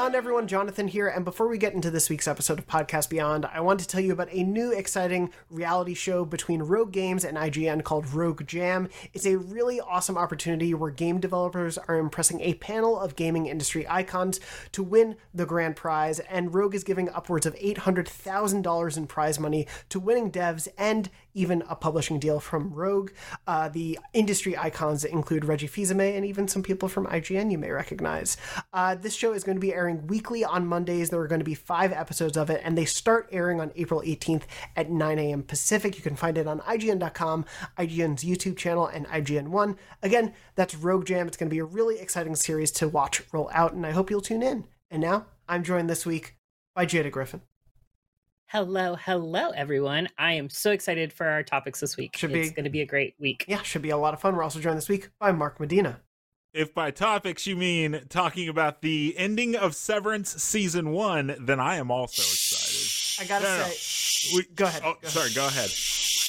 Beyond everyone, Jonathan here, and before we get into this week's episode of Podcast Beyond, I want to tell you about a new exciting reality show between Rogue Games and IGN called Rogue Jam. It's a really awesome opportunity where game developers are impressing a panel of gaming industry icons to win the grand prize, and Rogue is giving upwards of $800,000 in prize money to winning devs and even a publishing deal from Rogue. Uh, the industry icons that include Reggie Fils-Aimé and even some people from IGN you may recognize. Uh, this show is going to be airing weekly on Mondays. There are going to be five episodes of it, and they start airing on April 18th at 9 a.m. Pacific. You can find it on IGN.com, IGN's YouTube channel, and IGN One. Again, that's Rogue Jam. It's going to be a really exciting series to watch roll out, and I hope you'll tune in. And now, I'm joined this week by Jada Griffin. Hello, hello, everyone. I am so excited for our topics this week. Should it's be- going to be a great week. Yeah, should be a lot of fun. We're also joined this week by Mark Medina. If by topics you mean talking about the ending of Severance season one, then I am also excited. I gotta No, no, say, We- go ahead. Oh, go sorry. ahead. Go ahead.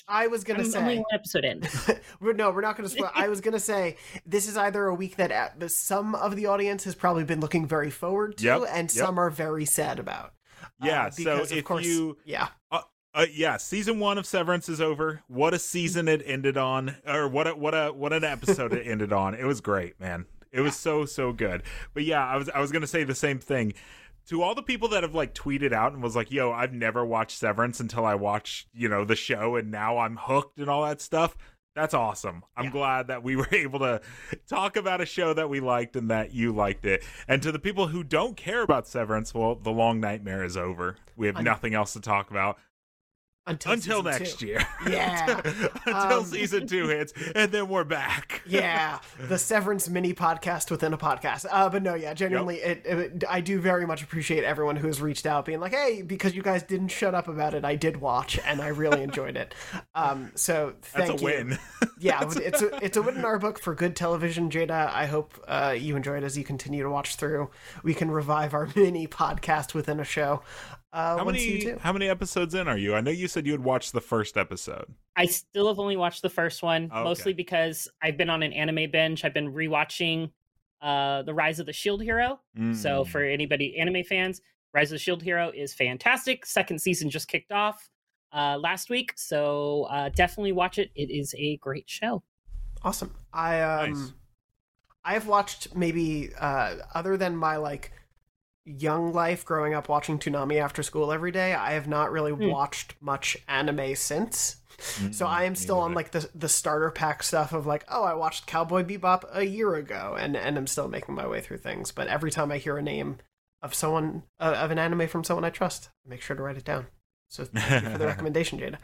I was gonna I'm say. only one episode in. We're- no, we're not going to spoil. I was going to say this is either a week that uh, some of the audience has probably been looking very forward to, Yep, and yep. some are very sad about. Uh, Yeah. so because, of if course, you, yeah, uh, yeah, season one of Severance is over. What a season it ended on, or what a what a what an episode it ended on. It was great, man. It was so so good. But yeah, I was I was gonna say the same thing. To all the people that have like tweeted out and was like, "Yo, I've never watched Severance until I watched you know the show, and now I'm hooked and all that stuff." That's awesome. I'm Yeah. glad that we were able to talk about a show that we liked and that you liked it. And to the people who don't care about Severance, well, the long nightmare is over. We have Un- nothing else to talk about until until next two. year. Yeah. until Um, season two hits, and then we're back. yeah, the Severance mini podcast within a podcast. Uh, but no, yeah, genuinely, it, it, I do very much appreciate everyone who has reached out, being like, "Hey, because you guys didn't shut up about it, I did watch, and I really enjoyed it." Um, so That's thank a you. win. yeah, it's a it's a win in our book for good television, Jada. I hope uh, you enjoy it as you continue to watch through. We can revive our mini podcast within a show. Uh, how many you do. how many episodes in are you? I know you said you had watched the first episode. I still have only watched the first one, Okay. mostly because I've been on an anime binge. I've been rewatching uh, The Rise of the Shield Hero. So Mm. for anybody anime fans, Rise of the Shield Hero is fantastic. Second season just kicked off uh, last week, so uh, definitely watch it. It is a great show. Awesome. I um, Nice. I have watched maybe uh, other than my like young life growing up watching Toonami after school every day. I have not really Hmm. watched much anime since. So Mm, I am me still on like the the starter pack stuff of like, oh, I watched Cowboy Bebop a year ago, and and I'm still making my way through things. But every time I hear a name of someone uh, of an anime from someone I trust, I make sure to write it down. So thank you for the recommendation, Jada.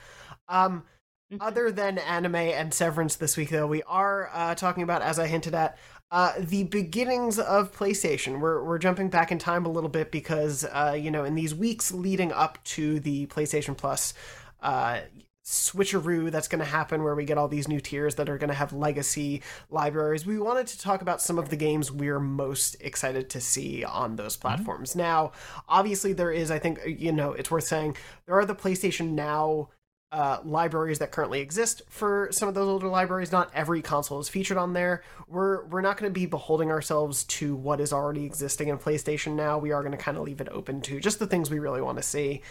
Um, Mhm. other than anime and Severance this week, though, we are uh, talking about, as I hinted at, uh, the beginnings of PlayStation. We're we're jumping back in time a little bit because uh, you know in these weeks leading up to the PlayStation Plus uh, switcheroo that's going to happen where we get all these new tiers that are going to have legacy libraries. We wanted to talk about some of the games we're most excited to see on those platforms. Now, obviously, there is, I think, you know, it's worth saying there are the PlayStation Now uh, libraries that currently exist for some of those older libraries. Not every console is featured on there. We're we're not going to be beholding ourselves to what is already existing in PlayStation now. We are going to kind of leave it open to just the things we really want to see.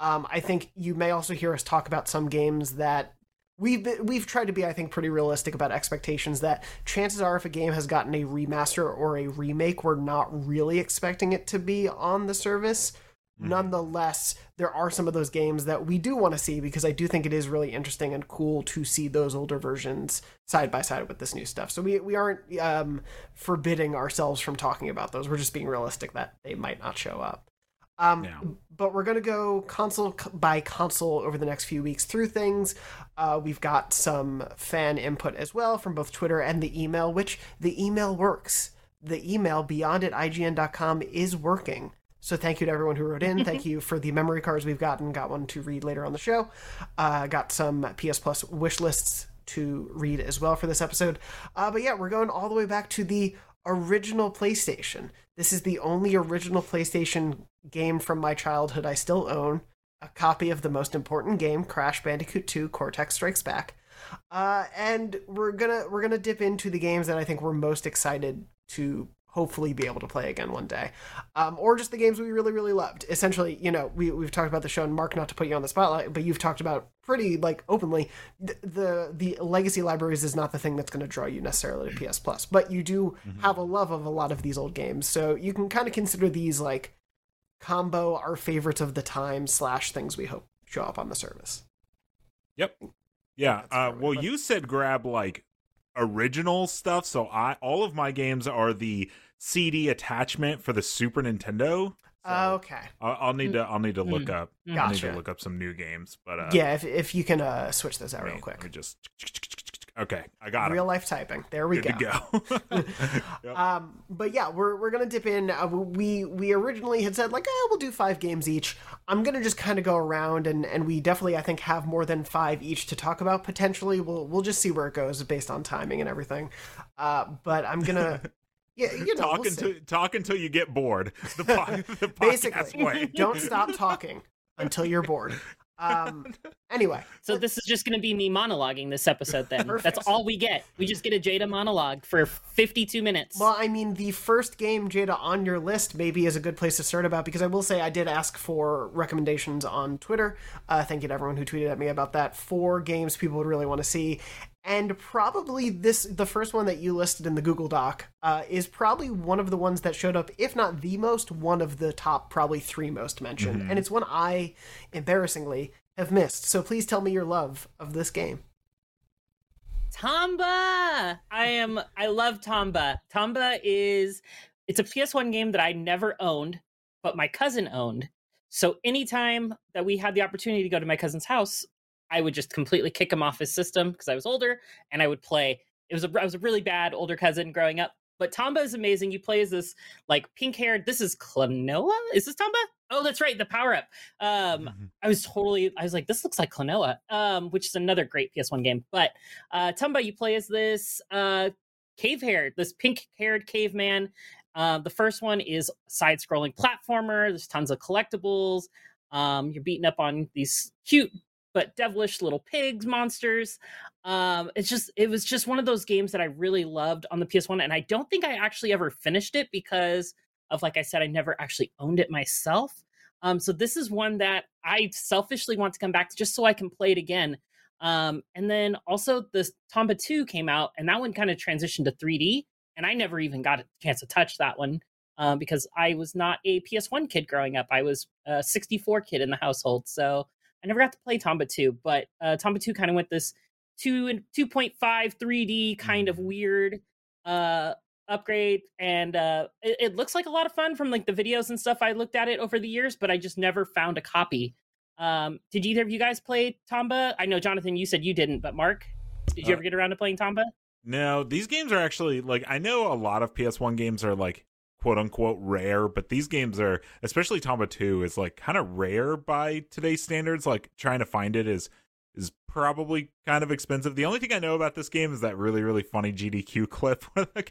Um, I think you may also hear us talk about some games that we've been, we've tried to be, I think, pretty realistic about expectations. That chances are, if a game has gotten a remaster or a remake, we're not really expecting it to be on the service. Nonetheless, there are some of those games that we do want to see because I do think it is really interesting and cool to see those older versions side by side with this new stuff. So we we aren't um, forbidding ourselves from talking about those. We're just being realistic that they might not show up. Um, Yeah. But we're going to go console by console over the next few weeks through things. Uh, we've got some fan input as well from both Twitter and the email, which the email works. The email beyond at IGN.com is working. So thank you to everyone who wrote in. Thank you for the memory cards we've gotten. Got one to read later on the show. Uh, got some PS Plus wish lists to read as well for this episode. Uh, but yeah, we're going all the way back to the original PlayStation. This is the only original PlayStation game from my childhood I still own. A copy of the most important game, Crash Bandicoot 2: Cortex Strikes Back. Uh, and we're gonna we're gonna dip into the games that I think we're most excited to hopefully be able to play again one day, um, or just the games we really really loved. Essentially, you know, we we've talked about the show, and Mark, not to put you on the spotlight, but you've talked about pretty like openly the the, the legacy libraries is not the thing that's going to draw you necessarily to PS Plus, but you do mm-hmm. have a love of a lot of these old games, so you can kind of consider these like combo our favorites of the time slash things we hope show up on the service. Yep. Yeah. Uh, well, you said grab like original stuff, so I all of my games are the CD attachment for the Super Nintendo. So okay. I'll, I'll, need to I'll need to look mm. up. Gotcha. I need to look up some new games, but uh, yeah, if if you can uh, switch those out real quick. Let me just Okay, I got it. Real life typing. There we Good go. go. yep. Um, but yeah, we're we're gonna dip in. Uh, we we originally had said like, oh, we'll do five games each. I'm gonna just kind of go around, and and we definitely I think have more than five each to talk about potentially. We'll we'll just see where it goes based on timing and everything. Uh, but I'm gonna. Yeah, you know, talk we'll until talk until you get bored. The, po- the Basically, way. don't stop talking until you're bored. Um, anyway, so this is just going to be me monologuing this episode. Then that's all we get. We just get a Jada monologue for 52 minutes. Well, I mean, the first game Jada on your list maybe is a good place to start about because I will say I did ask for recommendations on Twitter. Uh, thank you to everyone who tweeted at me about that. Four games people would really want to see, and probably this the first one that you listed in the google doc uh, is probably one of the ones that showed up if not the most one of the top probably three most mentioned mm-hmm. and it's one i embarrassingly have missed so please tell me your love of this game Tomba! I am I love Tomba. Tomba is it's a PS1 game that I never owned, but my cousin owned. So anytime that we had the opportunity to go to my cousin's house, I would just completely kick him off his system because I was older and I would play. It was a, I was a really bad older cousin growing up. But Tomba is amazing. You play as this like pink haired. This is Klonoa. Is this Tomba? Oh, that's right, the power up. Um, mm-hmm. I was totally. I was like, this looks like Klonoa, um, which is another great PS1 game. But uh, Tomba, you play as this uh, cave haired, this pink haired caveman. Uh, the first one is side scrolling platformer. There's tons of collectibles. Um, you're beating up on these cute but devilish little pigs monsters um it's just it was just one of those games that i really loved on the ps1 and i don't think i actually ever finished it because of like i said i never actually owned it myself um so this is one that i selfishly want to come back to just so i can play it again um and then also the tomba 2 came out and that one kind of transitioned to 3d and i never even got a chance to touch that one um, because I was not a PS1 kid growing up. I was a 64 kid in the household. So I never got to play Tomba 2, but uh, Tomba 2 kind of went this 2 and 2.5 3D kind of mm. weird uh, upgrade and uh, it, it, looks like a lot of fun from like the videos and stuff I looked at it over the years, but I just never found a copy. Um, did either of you guys play Tomba? I know Jonathan, you said you didn't, but Mark, did you uh, ever get around to playing Tomba? No, these games are actually like I know a lot of PS1 games are like quote unquote rare, but these games are, especially Tomba 2, is like kind of rare by today's standards. Like trying to find it is is probably kind of expensive. The only thing I know about this game is that really, really funny GDQ clip where the,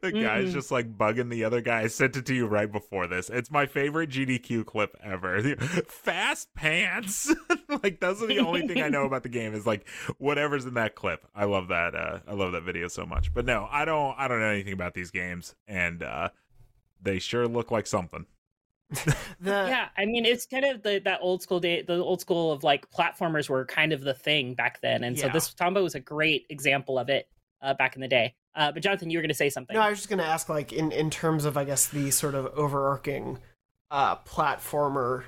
the mm. guy's just like bugging the other guy. I sent it to you right before this. It's my favorite GDQ clip ever. Fast pants. like those are the only thing I know about the game is like whatever's in that clip. I love that. Uh, I love that video so much. But no, I don't. I don't know anything about these games, and uh, they sure look like something. the... Yeah, I mean it's kind of the that old school day, the old school of like platformers were kind of the thing back then, and yeah. so this Tomba was a great example of it uh, back in the day. Uh, but Jonathan, you were going to say something. No, I was just going to ask, like in in terms of I guess the sort of overarching uh, platformer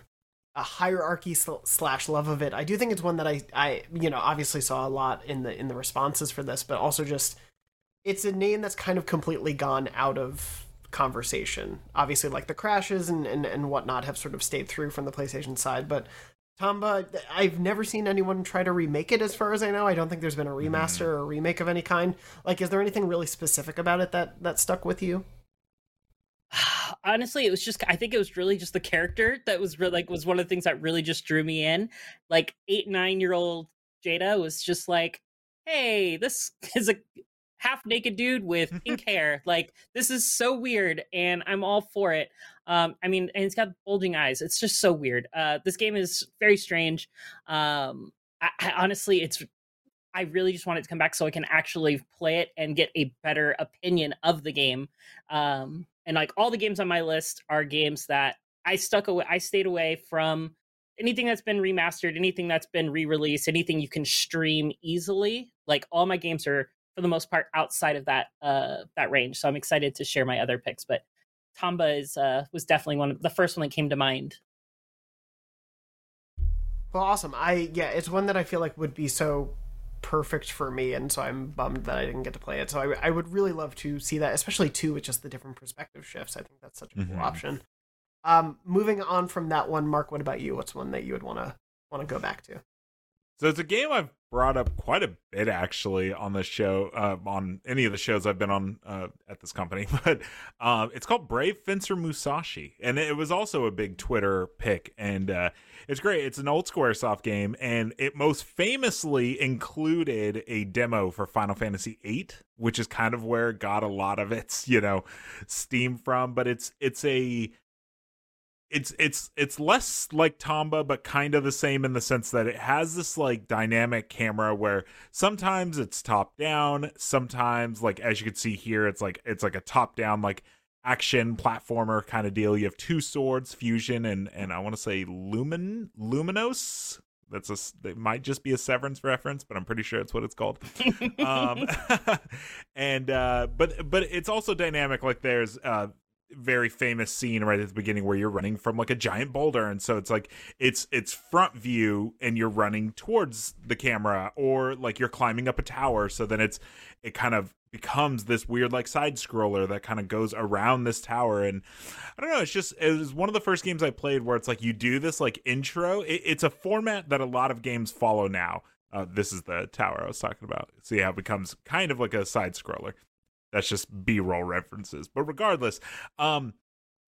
a hierarchy slash love of it. I do think it's one that I I you know obviously saw a lot in the in the responses for this, but also just it's a name that's kind of completely gone out of conversation. Obviously, like the crashes and, and, and whatnot have sort of stayed through from the PlayStation side, but Tomba, I've never seen anyone try to remake it as far as I know. I don't think there's been a mm-hmm. remaster or a remake of any kind. Like, is there anything really specific about it that, that stuck with you? Honestly, it was just I think it was really just the character that was really like was one of the things that really just drew me in. Like eight, nine year old Jada was just like, hey, this is a half naked dude with pink hair. Like this is so weird, and I'm all for it. Um, I mean, and it's got bulging eyes. It's just so weird. Uh, this game is very strange. Um, I, I honestly, it's. I really just want it to come back so I can actually play it and get a better opinion of the game. Um, and like all the games on my list are games that I stuck away. I stayed away from anything that's been remastered, anything that's been re-released, anything you can stream easily. Like all my games are for the most part outside of that uh that range. So I'm excited to share my other picks, but Tomba is uh was definitely one of the first one that came to mind. Well, awesome. I yeah, it's one that I feel like would be so perfect for me, and so I'm bummed that I didn't get to play it. So I, I would really love to see that, especially too with just the different perspective shifts. I think that's such a cool Mhm. option. Um, moving on from that one, Mark. What about you? What's one that you would want to want to go back to? So it's a game I've brought up quite a bit actually on the show, uh, on any of the shows I've been on uh, at this company. But um, it's called Brave Fencer Musashi, and it was also a big Twitter pick, and uh, it's great. It's an old SquareSoft game, and it most famously included a demo for Final Fantasy VIII, which is kind of where it got a lot of its you know steam from. But it's it's a it's it's it's less like Tomba, but kind of the same in the sense that it has this like dynamic camera where sometimes it's top down, sometimes like as you can see here, it's like it's like a top down like action platformer kind of deal. You have two swords, fusion, and and I want to say lumin luminos. That's a it might just be a severance reference, but I'm pretty sure it's what it's called um and uh but but it's also dynamic like there's uh very famous scene right at the beginning where you're running from like a giant boulder and so it's like it's it's front view and you're running towards the camera or like you're climbing up a tower so then it's it kind of becomes this weird like side scroller that kind of goes around this tower and i don't know it's just it was one of the first games i played where it's like you do this like intro. It, it's a format that a lot of games follow now. Uh, this is the tower i was talking about. See how it becomes kind of like a side scroller that's just b-roll references. But regardless um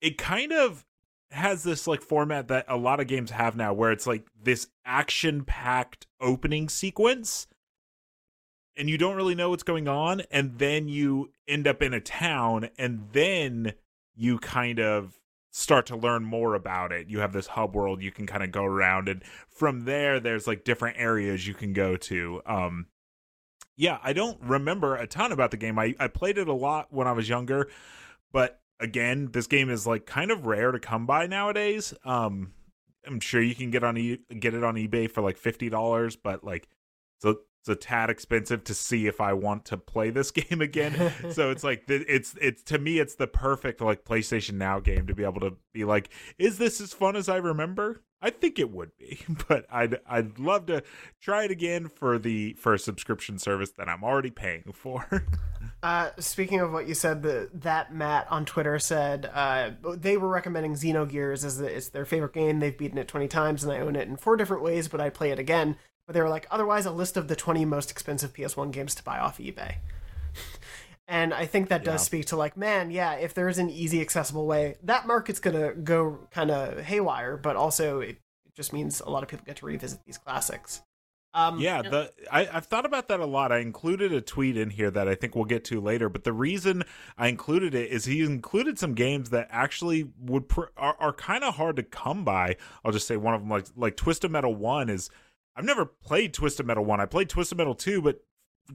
it kind of has this like format that a lot of games have now where it's like this action packed opening sequence and you don't really know what's going on and then you end up in a town and then you kind of start to learn more about it. You have this hub world you can kind of go around and from there there's like different areas you can go to. Um yeah i don't remember a ton about the game. I, I played it a lot when i was younger but again this game is like kind of rare to come by nowadays. Um i'm sure you can get on e- get it on ebay for like $50 but like so it's a tad expensive to see if I want to play this game again. so it's like it's it's to me it's the perfect like PlayStation Now game to be able to be like, is this as fun as I remember? I think it would be, but I'd I'd love to try it again for the for a subscription service that I'm already paying for. Uh, speaking of what you said, the, that Matt on Twitter said uh, they were recommending Xenogears as the, it's their favorite game. They've beaten it 20 times, and I own it in four different ways, but I'd play it again. But they were like, otherwise, a list of the 20 most expensive PS1 games to buy off eBay. and I think that does Yeah. speak to, like, man, yeah, if there is an easy, accessible way, that market's going to go kind of haywire, but also it, it just means a lot of people get to revisit these classics. Um, yeah, the I, I've thought about that a lot. I included a tweet in here that I think we'll get to later. But the reason I included it is he included some games that actually would pr- are, are kind of hard to come by. I'll just say one of them, like like Twisted Metal One, is I've never played Twisted Metal One. I played Twisted Metal Two, but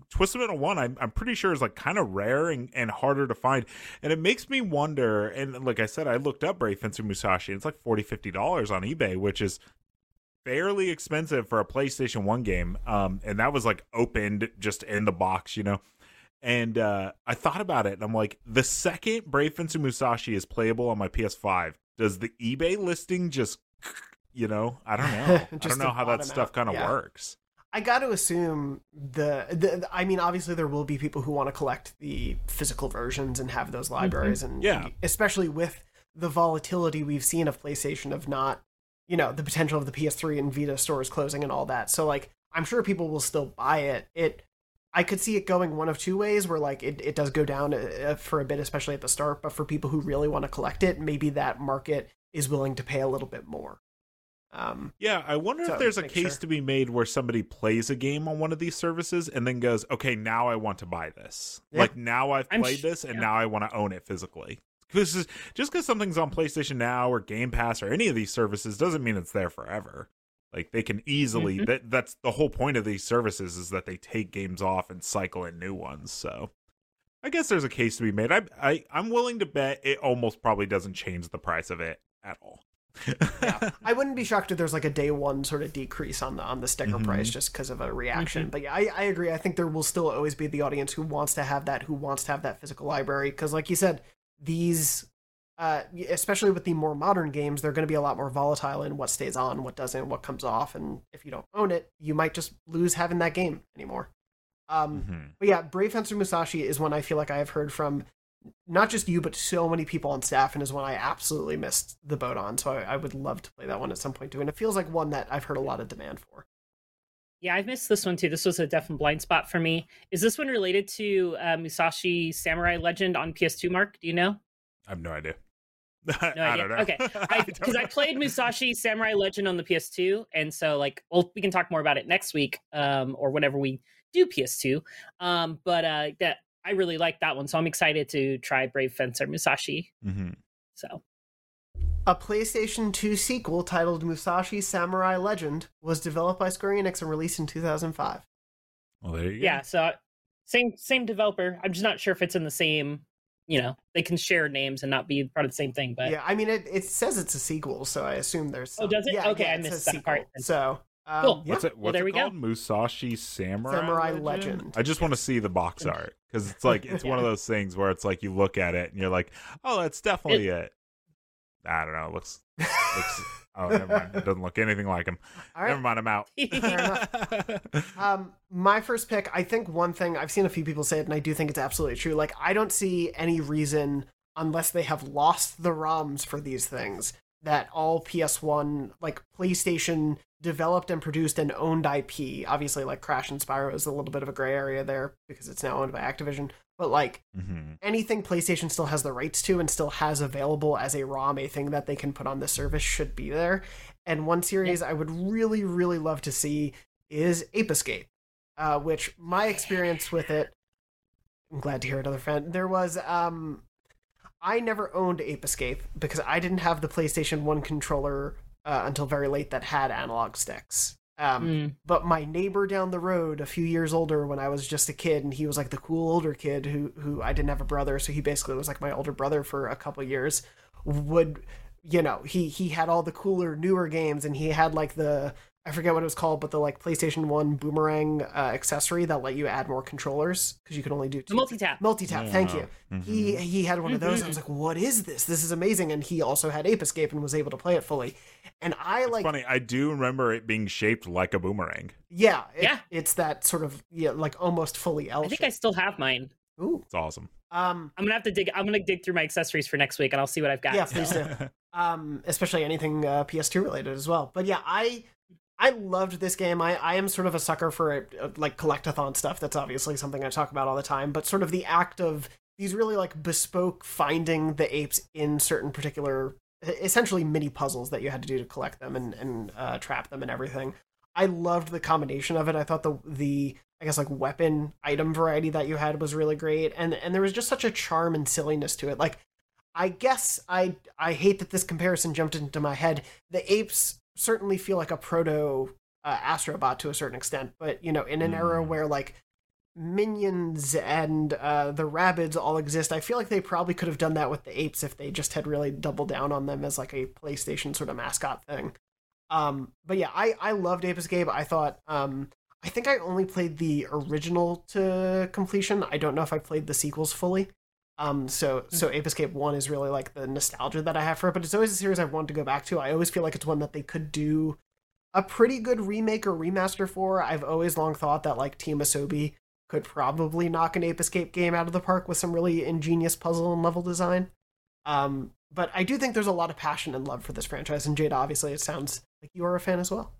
Twisted Metal One, I'm I'm pretty sure is like kind of rare and, and harder to find, and it makes me wonder. And like I said, I looked up Brave Fencer Musashi. And it's like 40 50 dollars on eBay, which is fairly expensive for a PlayStation 1 game. Um, and that was like opened just in the box, you know. And uh, I thought about it and I'm like, the second Brave Fencer Musashi is playable on my PS5, does the eBay listing just, you know, I don't know. I don't know how that stuff kind of yeah. works. I got to assume the, the. I mean, obviously, there will be people who want to collect the physical versions and have those libraries, and Yeah. especially with the volatility we've seen of PlayStation of not, you know, the potential of the PS3 and Vita stores closing and all that. So, like, I'm sure people will still buy it. It, I could see it going one of two ways, where like it, it does go down uh, for a bit, especially at the start. But for people who really want to collect it, maybe that market is willing to pay a little bit more. Um, Yeah, I wonder So, if there's a case sure. to be made where somebody plays a game on one of these services and then goes, "Okay, now I want to buy this. Yeah. Like now I've I'm played sh- this and yeah. now I want to own it physically." Because just because something's on PlayStation Now or Game Pass or any of these services doesn't mean it's there forever. Like they can easily Mhm. that that's the whole point of these services is that they take games off and cycle in new ones. So I guess there's a case to be made. I, I I'm willing to bet it almost probably doesn't change the price of it at all. Yeah, I wouldn't be shocked if there's like a day one sort of decrease on the on the sticker Mhm. price just because of a reaction. Mm-hmm. But yeah, I, I agree. I think there will still always be the audience who wants to have that, who wants to have that physical library. Because like you said, these, uh, especially with the more modern games, they're going to be a lot more volatile in what stays on, what doesn't, what comes off, and if you don't own it, you might just lose having that game anymore. Um, Mhm. but yeah, Brave Fencer Musashi is one I feel like I have heard from not just you, but so many people on staff, and is one I absolutely missed the boat on. So I, I would love to play that one at some point too. And it feels like one that I've heard a lot of demand for. Yeah, I've missed this one too. This was a definite blind spot for me. Is this one related to uh, Musashi Samurai Legend on PS2? Mark, do you know? I have no idea. No I idea. don't know. Okay, I because I, know. played Musashi Samurai Legend on the PS2, and so like, well, we can talk more about it next week, um, or whenever we do PS2. Um, but uh, that I really like that one, so I'm excited to try Brave Fencer Musashi. Mhm. So A PlayStation 2 sequel titled Musashi Samurai Legend was developed by Square Enix and released in 2005. Well, there you go. yeah, so same same developer. I'm just not sure if it's in the same. You know, they can share names and not be part of the same thing, but yeah, I mean, it, it says it's a sequel, so I assume there's. Oh, does it? Yeah, Okay, yeah, I missed says that part then. So, um, Cool. yeah. What's it? What's there it we go. called? Musashi Samurai. Samurai Legend. I just want to see the box art because it's like it's one of those things where it's like you look at it and you're like, oh, that's definitely it. I don't know. It looks. looks oh, never mind. It doesn't look anything like him. All right. Never mind. I'm out. Um, my first pick, I think one thing I've seen a few people say it, and I do think it's absolutely true. Like, I don't see any reason, unless they have lost the ROMs for these things, that all PS1, like PlayStation developed and produced and owned IP, obviously, like Crash and Spyro is a little bit of a gray area there because it's now owned by Activision, but like hmm anything PlayStation still has the rights to and still has available as a ROM, a thing that they can put on the service should be there. And one series I would really, really love to see is Ape Escape, uh, which my experience with it, I'm glad to hear another fan. There was, um, I never owned Ape Escape because I didn't have the PlayStation 1 controller uh, until very late that had analog sticks. Um, Mm. but my neighbor down the road, a few years older, when I was just a kid, and he was like the cool older kid who who I didn't have a brother, so he basically was like my older brother for a couple years. Would you know he he had all the cooler newer games, and he had like the I forget what it was called, but the like PlayStation One boomerang uh, accessory that let you add more controllers because you could only do The two. multi tap. Multi tap, thank you. Mhm. He he had one of those. I was like, "What is this? This is amazing!" And he also had Ape Escape and was able to play it fully. And I It's like funny. I do remember it being shaped like a boomerang. yeah, it- Yeah. It's that sort of yeah, like almost fully L. I think I still have mine. Ooh. It's awesome. Um. I'm gonna have to dig. I'm gonna dig through my accessories for next week, and I'll see what I've got. Yeah, so. please do. Um. Especially anything uh, PS2 related as well. But yeah, I I loved this game. I I am sort of a sucker for uh, like collectathon stuff. That's obviously something I talk about all the time. But sort of the act of these really like bespoke finding the apes in certain particular essentially mini puzzles that you had to do to collect them and and uh, trap them and everything. I loved the combination of it. I thought the the I guess like weapon item variety that you had was really great, and and there was just such a charm and silliness to it. Like, I guess I I hate that this comparison jumped into my head. The apes certainly feel like a proto uh, Astrobot to a certain extent, but you know, in an era Mm. where like minions and uh, the rabbits all exist, I feel like they probably could have done that with the apes if they just had really doubled down on them as like a PlayStation sort of mascot thing. Um, but yeah, I I loved Ape Escape. I thought um, I think I only played the original to completion. I don't know if I played the sequels fully. Um, so so Ape Escape One is really like the nostalgia that I have for it, but it's always a series I've wanted to go back to. I always feel like it's one that they could do a pretty good remake or remaster for. I've always long thought that like Team Asobi could probably knock an Ape Escape game out of the park with some really ingenious puzzle and level design. Um, but I do think there's a lot of passion and love for this franchise, and Jade, obviously, it sounds like you are a fan as well.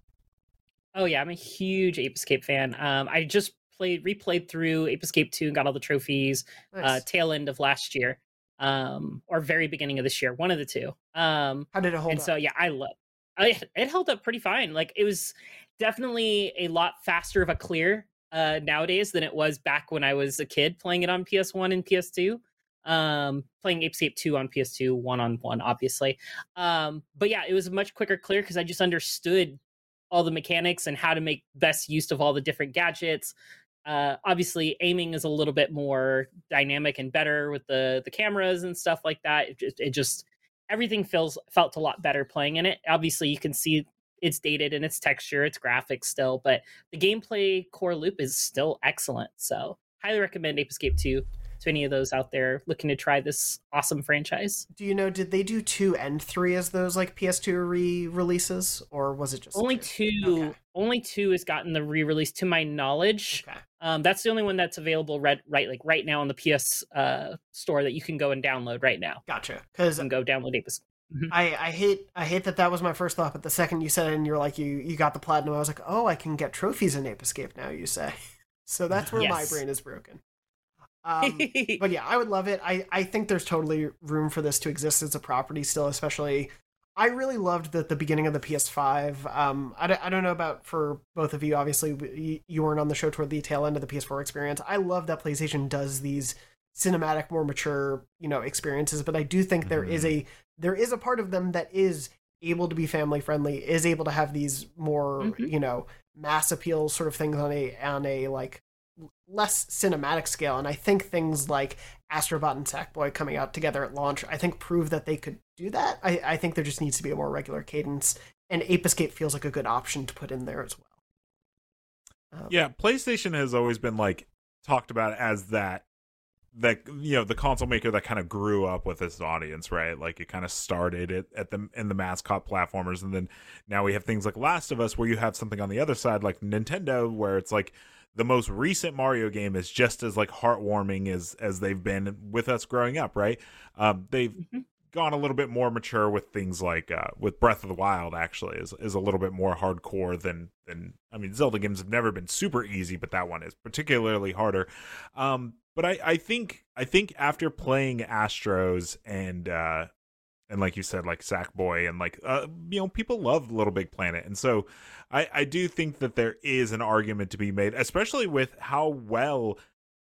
Oh yeah, I'm a huge Ape Escape fan. Um, I just played, replayed through Ape Escape 2 and got all the trophies. Uh, tail end of last year, um, or very beginning of this year, one of the two. Um, How did it hold and up? so yeah, I love. I, it held up pretty fine. Like it was definitely a lot faster of a clear uh, nowadays than it was back when I was a kid playing it on PS1 and PS2. Um, playing Ape Escape 2 on PS2, one on one, obviously. Um, but yeah, it was a much quicker clear because I just understood all the mechanics and how to make best use of all the different gadgets. Uh, obviously, aiming is a little bit more dynamic and better with the the cameras and stuff like that. It just, it just everything feels felt a lot better playing in it. Obviously, you can see it's dated in its texture, its graphics still, but the gameplay core loop is still excellent. So, highly recommend Ape Escape 2 to any of those out there looking to try this awesome franchise. Do you know, did they do two and three as those like PS2 re releases, or was it just only two? Okay. Only two has gotten the re release to my knowledge. Okay. Um, that's the only one that's available right, right, like right now on the PS uh, store that you can go and download right now. Gotcha. Because and go download Ape Mm-hmm. I, I hate I hate that that was my first thought, but the second you said it and you're like you you got the platinum, I was like, oh, I can get trophies in Ape Escape now. You say, so that's where yes. my brain is broken. Um, but yeah, I would love it. I, I think there's totally room for this to exist as a property still, especially. I really loved that the beginning of the PS5. Um, I, I don't know about for both of you. Obviously, you weren't on the show toward the tail end of the PS4 experience. I love that PlayStation does these cinematic, more mature, you know, experiences. But I do think mm-hmm. there is mm-hmm. a there is a part of them that is able to be family friendly, is able to have these more, mm-hmm. you know, mass appeal sort of things on a on a like less cinematic scale. And I think things like Astrobot and Sackboy coming out together at launch, I think prove that they could do that. I, I think there just needs to be a more regular cadence, and Ape Escape feels like a good option to put in there as well. Um, yeah, PlayStation has always been like talked about as that that you know the console maker that kind of grew up with this audience right like it kind of started it at the in the mascot platformers and then now we have things like last of us where you have something on the other side like nintendo where it's like the most recent Mario game is just as like heartwarming as as they've been with us growing up, right? Um, they've mm-hmm. gone a little bit more mature with things like uh, with Breath of the Wild. Actually, is is a little bit more hardcore than than I mean, Zelda games have never been super easy, but that one is particularly harder. Um, but I I think I think after playing Astros and uh, and like you said, like Sackboy and like uh, you know, people love Little Big Planet, and so I I do think that there is an argument to be made, especially with how well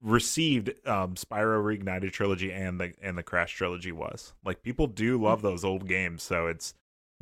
received um Spyro Reignited trilogy and the and the Crash trilogy was. Like people do love those old games, so it's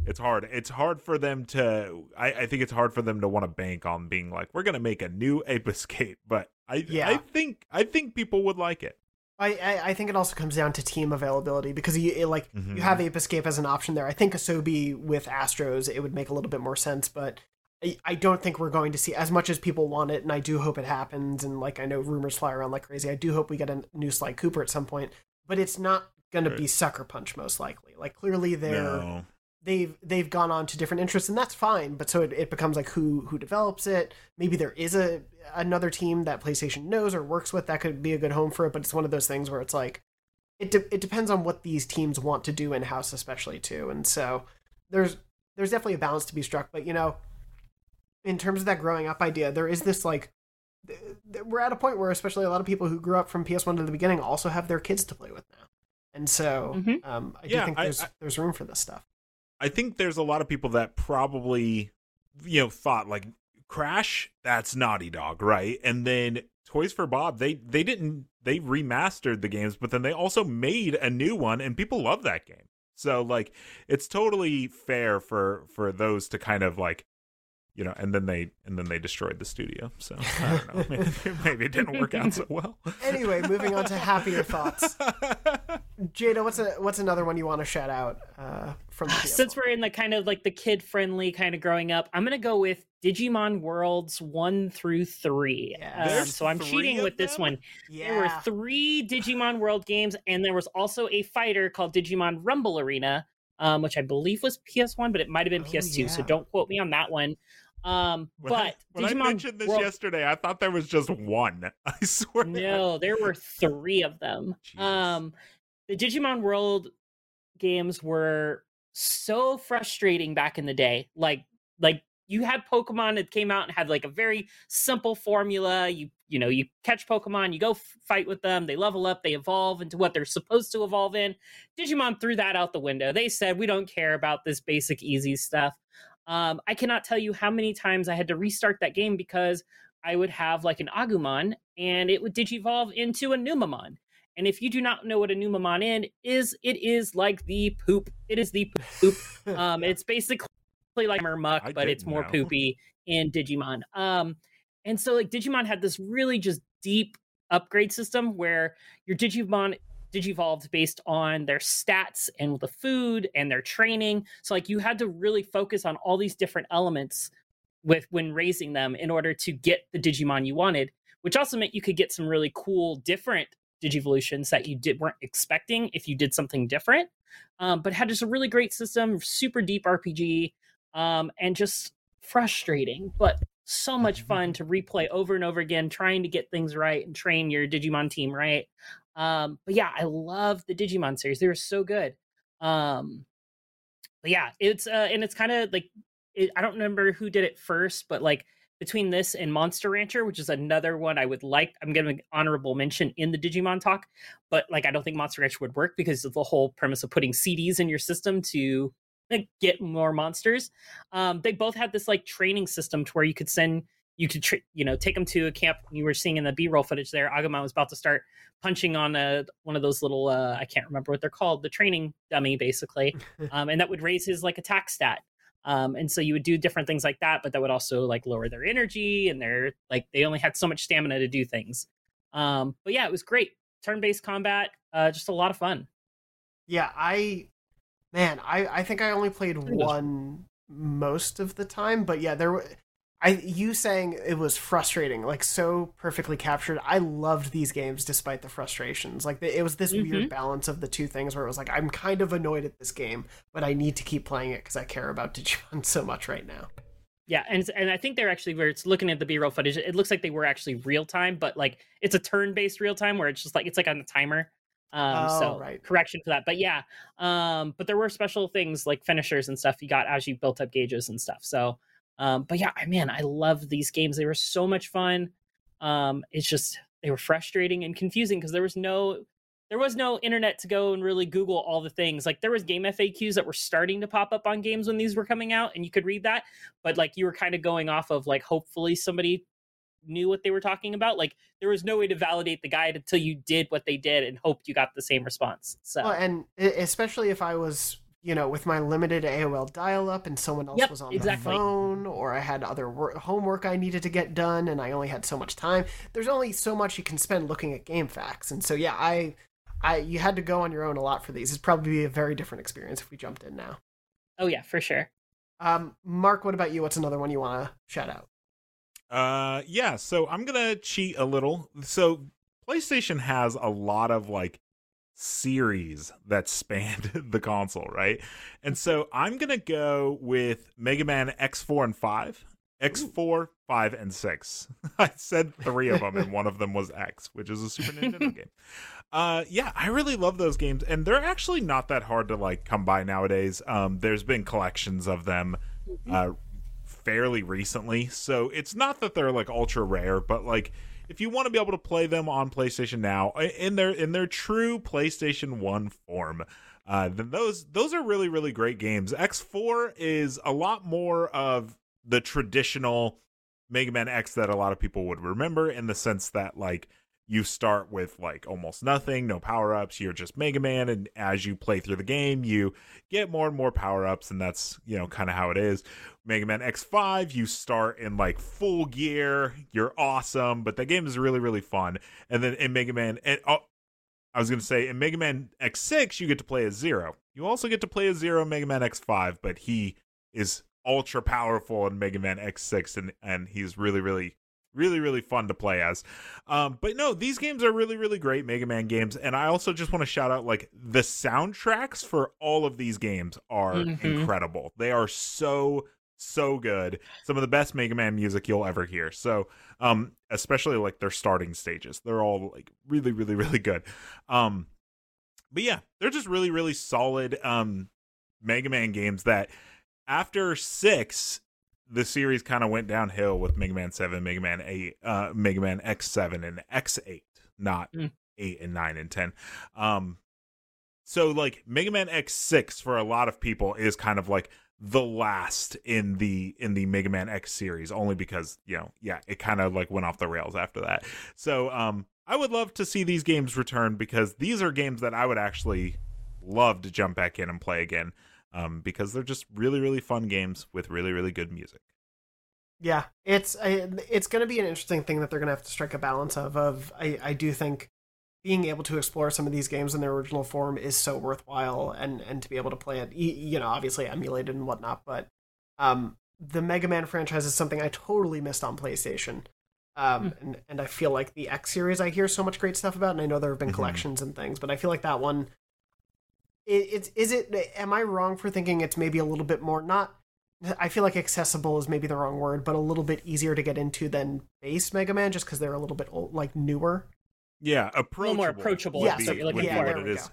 it's hard. It's hard for them to. I, I think it's hard for them to want to bank on being like, we're gonna make a new Ape Escape. But I yeah. I think I think people would like it. I, I think it also comes down to team availability because you it, like mm-hmm. you have Ape Escape as an option there. I think Asobi with Astros it would make a little bit more sense, but I, I don't think we're going to see as much as people want it, and I do hope it happens. And like I know rumors fly around like crazy. I do hope we get a new Sly Cooper at some point, but it's not going right. to be Sucker Punch most likely. Like clearly they're no they've they've gone on to different interests and that's fine but so it, it becomes like who who develops it maybe there is a another team that playstation knows or works with that could be a good home for it but it's one of those things where it's like it, de- it depends on what these teams want to do in house especially too and so there's there's definitely a balance to be struck but you know in terms of that growing up idea there is this like we're at a point where especially a lot of people who grew up from ps1 to the beginning also have their kids to play with now and so mm-hmm. um, I do yeah, think there's I, I, there's room for this stuff. I think there's a lot of people that probably, you know, thought like Crash, that's Naughty Dog, right? And then Toys for Bob, they they didn't they remastered the games, but then they also made a new one, and people love that game. So like, it's totally fair for for those to kind of like you know, and then they and then they destroyed the studio. So I don't know. Maybe, maybe, it didn't work out so well. Anyway, moving on to happier thoughts. Jada, what's a what's another one you want to shout out uh, from? Since we're in the kind of like the kid friendly kind of growing up, I'm gonna go with Digimon Worlds one through three. Yes. Um, so I'm cheating with them? this one. Yeah. There were three Digimon World games, and there was also a fighter called Digimon Rumble Arena. Um, which I believe was PS1, but it might have been oh, PS2, yeah. so don't quote me on that one. Um, when but I, when Digimon I mentioned this World... yesterday, I thought there was just one. I swear. No, there were three of them. Um, the Digimon World games were so frustrating back in the day. Like, like you had Pokemon that came out and had like a very simple formula. You you know you catch Pokemon, you go f- fight with them, they level up, they evolve into what they're supposed to evolve in. Digimon threw that out the window. They said we don't care about this basic easy stuff. Um, I cannot tell you how many times I had to restart that game because I would have like an Agumon and it would digivolve into a Numemon. And if you do not know what a Numemon is, it is like the poop. It is the poop. um, it's basically like Murmuck, but it's more know. poopy in Digimon. Um, and so like Digimon had this really just deep upgrade system where your Digimon digivolved based on their stats and the food and their training. So like you had to really focus on all these different elements with when raising them in order to get the Digimon you wanted, which also meant you could get some really cool different Digivolutions that you did weren't expecting if you did something different. Um, but had just a really great system, super deep RPG, um, and just frustrating, but so much fun to replay over and over again, trying to get things right and train your Digimon team right. Um, but yeah, I love the Digimon series; they were so good. Um, but yeah, it's uh, and it's kind of like it, I don't remember who did it first, but like between this and Monster Rancher, which is another one I would like. I'm giving honorable mention in the Digimon talk, but like I don't think Monster Rancher would work because of the whole premise of putting CDs in your system to like, get more monsters. Um, they both had this like training system to where you could send you could tra- you know take them to a camp. You were seeing in the B-roll footage there. Agumon was about to start punching on a one of those little uh, I can't remember what they're called, the training dummy basically, um, and that would raise his like attack stat. Um, and so you would do different things like that, but that would also like lower their energy and their like they only had so much stamina to do things. Um, but yeah, it was great. Turn-based combat, uh, just a lot of fun. Yeah, I man, I I think I only played one most of the time, but yeah, there I you saying it was frustrating, like so perfectly captured. I loved these games despite the frustrations. Like it was this mm-hmm. weird balance of the two things where it was like I'm kind of annoyed at this game, but I need to keep playing it because I care about Digimon so much right now. Yeah, and and I think they're actually where it's looking at the B-roll footage. It looks like they were actually real time, but like it's a turn-based real time where it's just like it's like on the timer. Um, oh, so right. correction for that, but yeah. Um, but there were special things like finishers and stuff you got as you built up gauges and stuff. So um, but yeah, man, I love these games. They were so much fun. Um, it's just they were frustrating and confusing because there was no there was no internet to go and really Google all the things. Like there was game FAQs that were starting to pop up on games when these were coming out, and you could read that. But like you were kind of going off of like hopefully somebody knew what they were talking about. Like there was no way to validate the guide until you did what they did and hoped you got the same response. So well, and especially if I was you know, with my limited AOL dial up and someone else yep, was on exactly. the phone, or I had other work, homework I needed to get done and I only had so much time. There's only so much you can spend looking at game FAQs. And so, yeah, I, I, you had to go on your own a lot for these. It'd probably be a very different experience if we jumped in now. Oh, yeah, for sure. Um, Mark, what about you? What's another one you want to shout out? Uh, yeah, so I'm going to cheat a little. So, PlayStation has a lot of like series that spanned the console, right? And so I'm going to go with Mega Man X4 and 5. X4, 5, and 6. I said three of them, and one of them was X, which is a Super Nintendo game. Uh, yeah, I really love those games, and they're actually not that hard to like come by nowadays. Um, there's been collections of them uh, fairly recently, so it's not that they're like ultra rare, but like if you want to be able to play them on PlayStation Now in their in their true PlayStation One form, uh, then those those are really really great games. X4 is a lot more of the traditional Mega Man X that a lot of people would remember in the sense that like you start with like almost nothing, no power ups. You're just Mega Man, and as you play through the game, you get more and more power ups, and that's you know kind of how it is. Mega Man X5, you start in like full gear, you're awesome, but that game is really really fun. And then in Mega Man, and oh, I was gonna say in Mega Man X6, you get to play as Zero. You also get to play as Zero Mega Man X5, but he is ultra powerful in Mega Man X6, and and he's really really really really fun to play as. Um, but no these games are really really great mega man games and i also just want to shout out like the soundtracks for all of these games are mm-hmm. incredible. They are so so good. Some of the best mega man music you'll ever hear. So um especially like their starting stages. They're all like really really really good. Um but yeah they're just really really solid um mega man games that after six the series kind of went downhill with Mega Man 7, Mega Man 8, uh, Mega Man X7 and X8, not mm. 8 and 9 and 10. Um so like Mega Man X6 for a lot of people is kind of like the last in the in the Mega Man X series only because, you know, yeah, it kind of like went off the rails after that. So um I would love to see these games return because these are games that I would actually love to jump back in and play again um, because they're just really, really fun games with really, really good music. Yeah, it's it's going to be an interesting thing that they're going to have to strike a balance of. Of I, I do think being able to explore some of these games in their original form is so worthwhile, and and to be able to play it, you know, obviously emulated and whatnot. But um, the Mega Man franchise is something I totally missed on PlayStation. Um, mm. and, and I feel like the X series I hear so much great stuff about, and I know there have been mm-hmm. collections and things, but I feel like that one. It, it's is it? Am I wrong for thinking it's maybe a little bit more not? I feel like accessible is maybe the wrong word, but a little bit easier to get into than base Mega Man, just because they're a little bit old, like newer. Yeah, approachable. A little more approachable. Yeah, so you're looking yeah, for. What it is.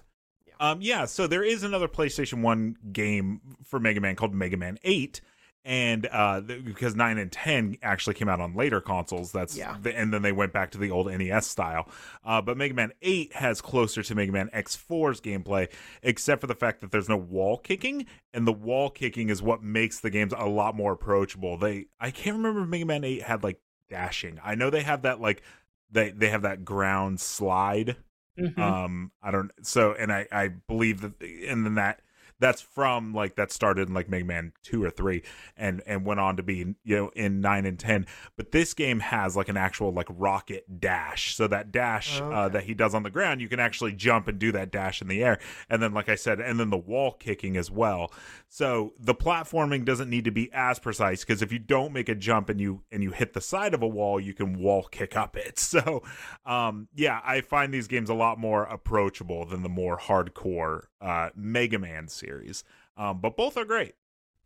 Um, yeah, so there is another PlayStation One game for Mega Man called Mega Man Eight, and uh, because nine and ten actually came out on later consoles, that's yeah. The, and then they went back to the old NES style. Uh, but Mega Man Eight has closer to Mega Man X4's gameplay, except for the fact that there's no wall kicking, and the wall kicking is what makes the games a lot more approachable. They I can't remember if Mega Man Eight had like dashing. I know they have that like they they have that ground slide. Mm-hmm. Um, I don't so, and I I believe that, and then that that's from like that started in like Mega Man two or three, and and went on to be you know in nine and ten. But this game has like an actual like rocket dash, so that dash uh, okay. uh, that he does on the ground, you can actually jump and do that dash in the air, and then like I said, and then the wall kicking as well. So the platforming doesn't need to be as precise because if you don't make a jump and you and you hit the side of a wall, you can wall kick up it. So um, yeah, I find these games a lot more approachable than the more hardcore uh, Mega Man series. Um, but both are great.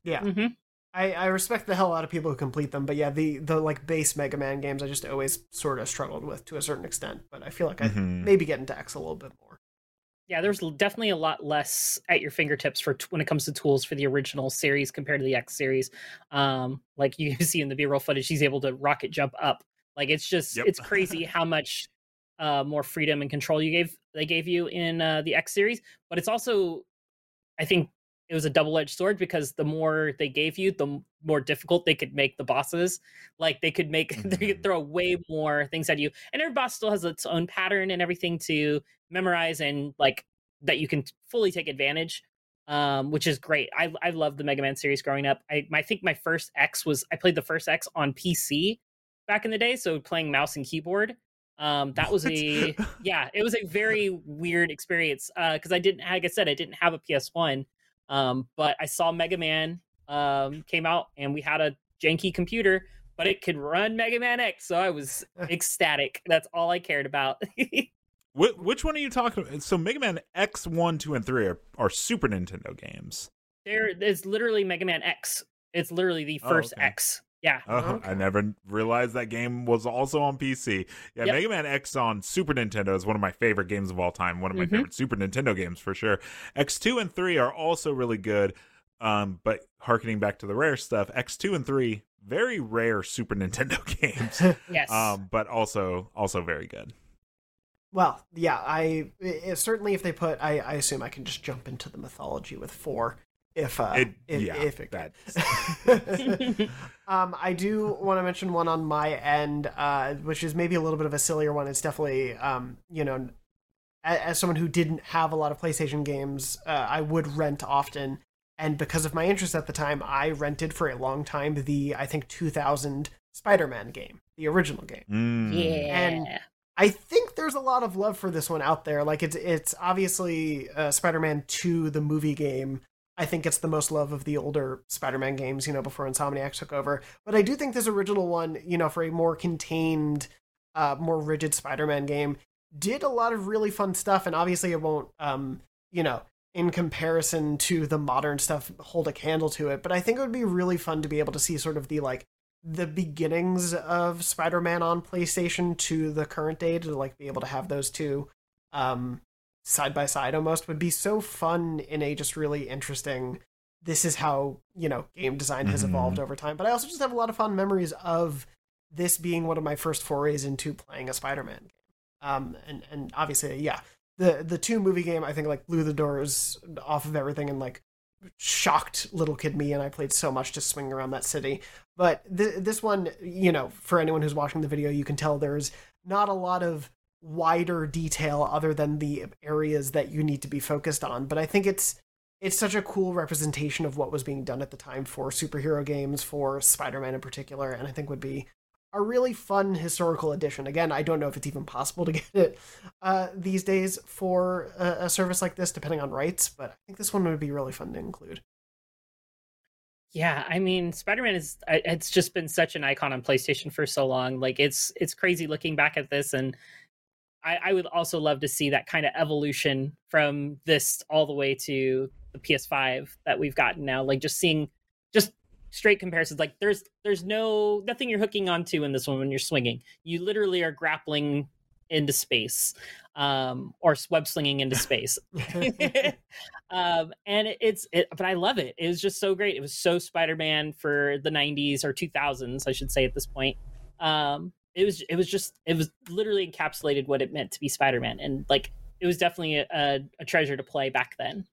Yeah. Mm-hmm. I, I respect the hell out of people who complete them, but yeah, the the like base Mega Man games I just always sort of struggled with to a certain extent. But I feel like I mm-hmm. maybe get into X a little bit more. Yeah, there's definitely a lot less at your fingertips for t- when it comes to tools for the original series compared to the X series. Um, like you see in the B-roll footage, he's able to rocket jump up. Like it's just yep. it's crazy how much uh, more freedom and control you gave they gave you in uh, the X series. But it's also, I think, it was a double edged sword because the more they gave you, the more difficult they could make the bosses. Like they could make mm-hmm. they could mm-hmm. throw way more things at you, and every boss still has its own pattern and everything to memorize and like that you can fully take advantage. Um, which is great. I I love the Mega Man series growing up. I I think my first X was I played the first X on PC back in the day, so playing mouse and keyboard um that was a yeah it was a very weird experience uh because i didn't like i said i didn't have a ps1 um but i saw mega man um came out and we had a janky computer but it could run mega man x so i was ecstatic. That's all i cared about. Which one are you talking about? So mega man x1 2 and 3 are, are super nintendo games. There is literally mega man x. It's literally the oh, first oh, okay. x yeah. Oh, okay. I never realized that game was also on PC. Yeah, yep. Mega Man X on Super Nintendo is one of my favorite games of all time. One of my mm-hmm. favorite Super Nintendo games for sure. X2 and 3 are also really good. Um, but harkening back to the rare stuff, X2 and 3 very rare Super Nintendo games. yes. Um, but also also very good. Well, yeah, I it, certainly if they put I, I assume I can just jump into the mythology with 4 if uh, it, if, yeah, if it that. um, I do want to mention one on my end, uh, which is maybe a little bit of a sillier one. It's definitely um, you know, as, as, someone who didn't have a lot of PlayStation games, uh, I would rent often, and because of my interest at the time, I rented for a long time the I think 2000 Spider-Man game, the original game. Mm. Yeah, and I think there's a lot of love for this one out there. Like it's it's obviously uh, Spider-Man 2, the movie game, I think it's the most love of the older Spider-Man games, you know, before Insomniac took over. But I do think this original one, you know, for a more contained, uh, more rigid Spider-Man game, did a lot of really fun stuff. And obviously, it won't, um, you know, in comparison to the modern stuff, hold a candle to it. But I think it would be really fun to be able to see sort of the like the beginnings of Spider-Man on PlayStation to the current day to like be able to have those two um side by side almost would be so fun in a just really interesting this is how you know game design has mm-hmm. evolved over time. But i also just have a lot of fun memories of this being one of my first forays into playing a spider-man game. Um and and obviously yeah the the two movie game i think like blew the doors off of everything and like shocked little kid me and i played so much just swinging around that city. But th- this one you know for anyone who's watching the video you can tell there's not a lot of wider detail other than the areas that you need to be focused on. But I think it's it's such a cool representation of what was being done at the time for superhero games, for Spider Man in particular, and I think would be a really fun historical edition. Again, I don't know if it's even possible to get it uh, these days for a, a service like this, depending on rights, but I think this one would be really fun to include. Yeah, I mean, Spider-Man is it's just been such an icon on PlayStation for so long. Like it's it's crazy looking back at this and I, I would also love to see that kind of evolution from this all the way to the PS5 that we've gotten now. Like just seeing just straight comparisons. Like there's there's no nothing you're hooking onto in this one when you're swinging. You literally are grappling into space um or web slinging into space um and it's it but i love it it was just so great it was so spider-man for the 90s or 2000s i should say at this point um it was it was just it was literally encapsulated what it meant to be Spider-Man, and like it was definitely a, a treasure to play back then.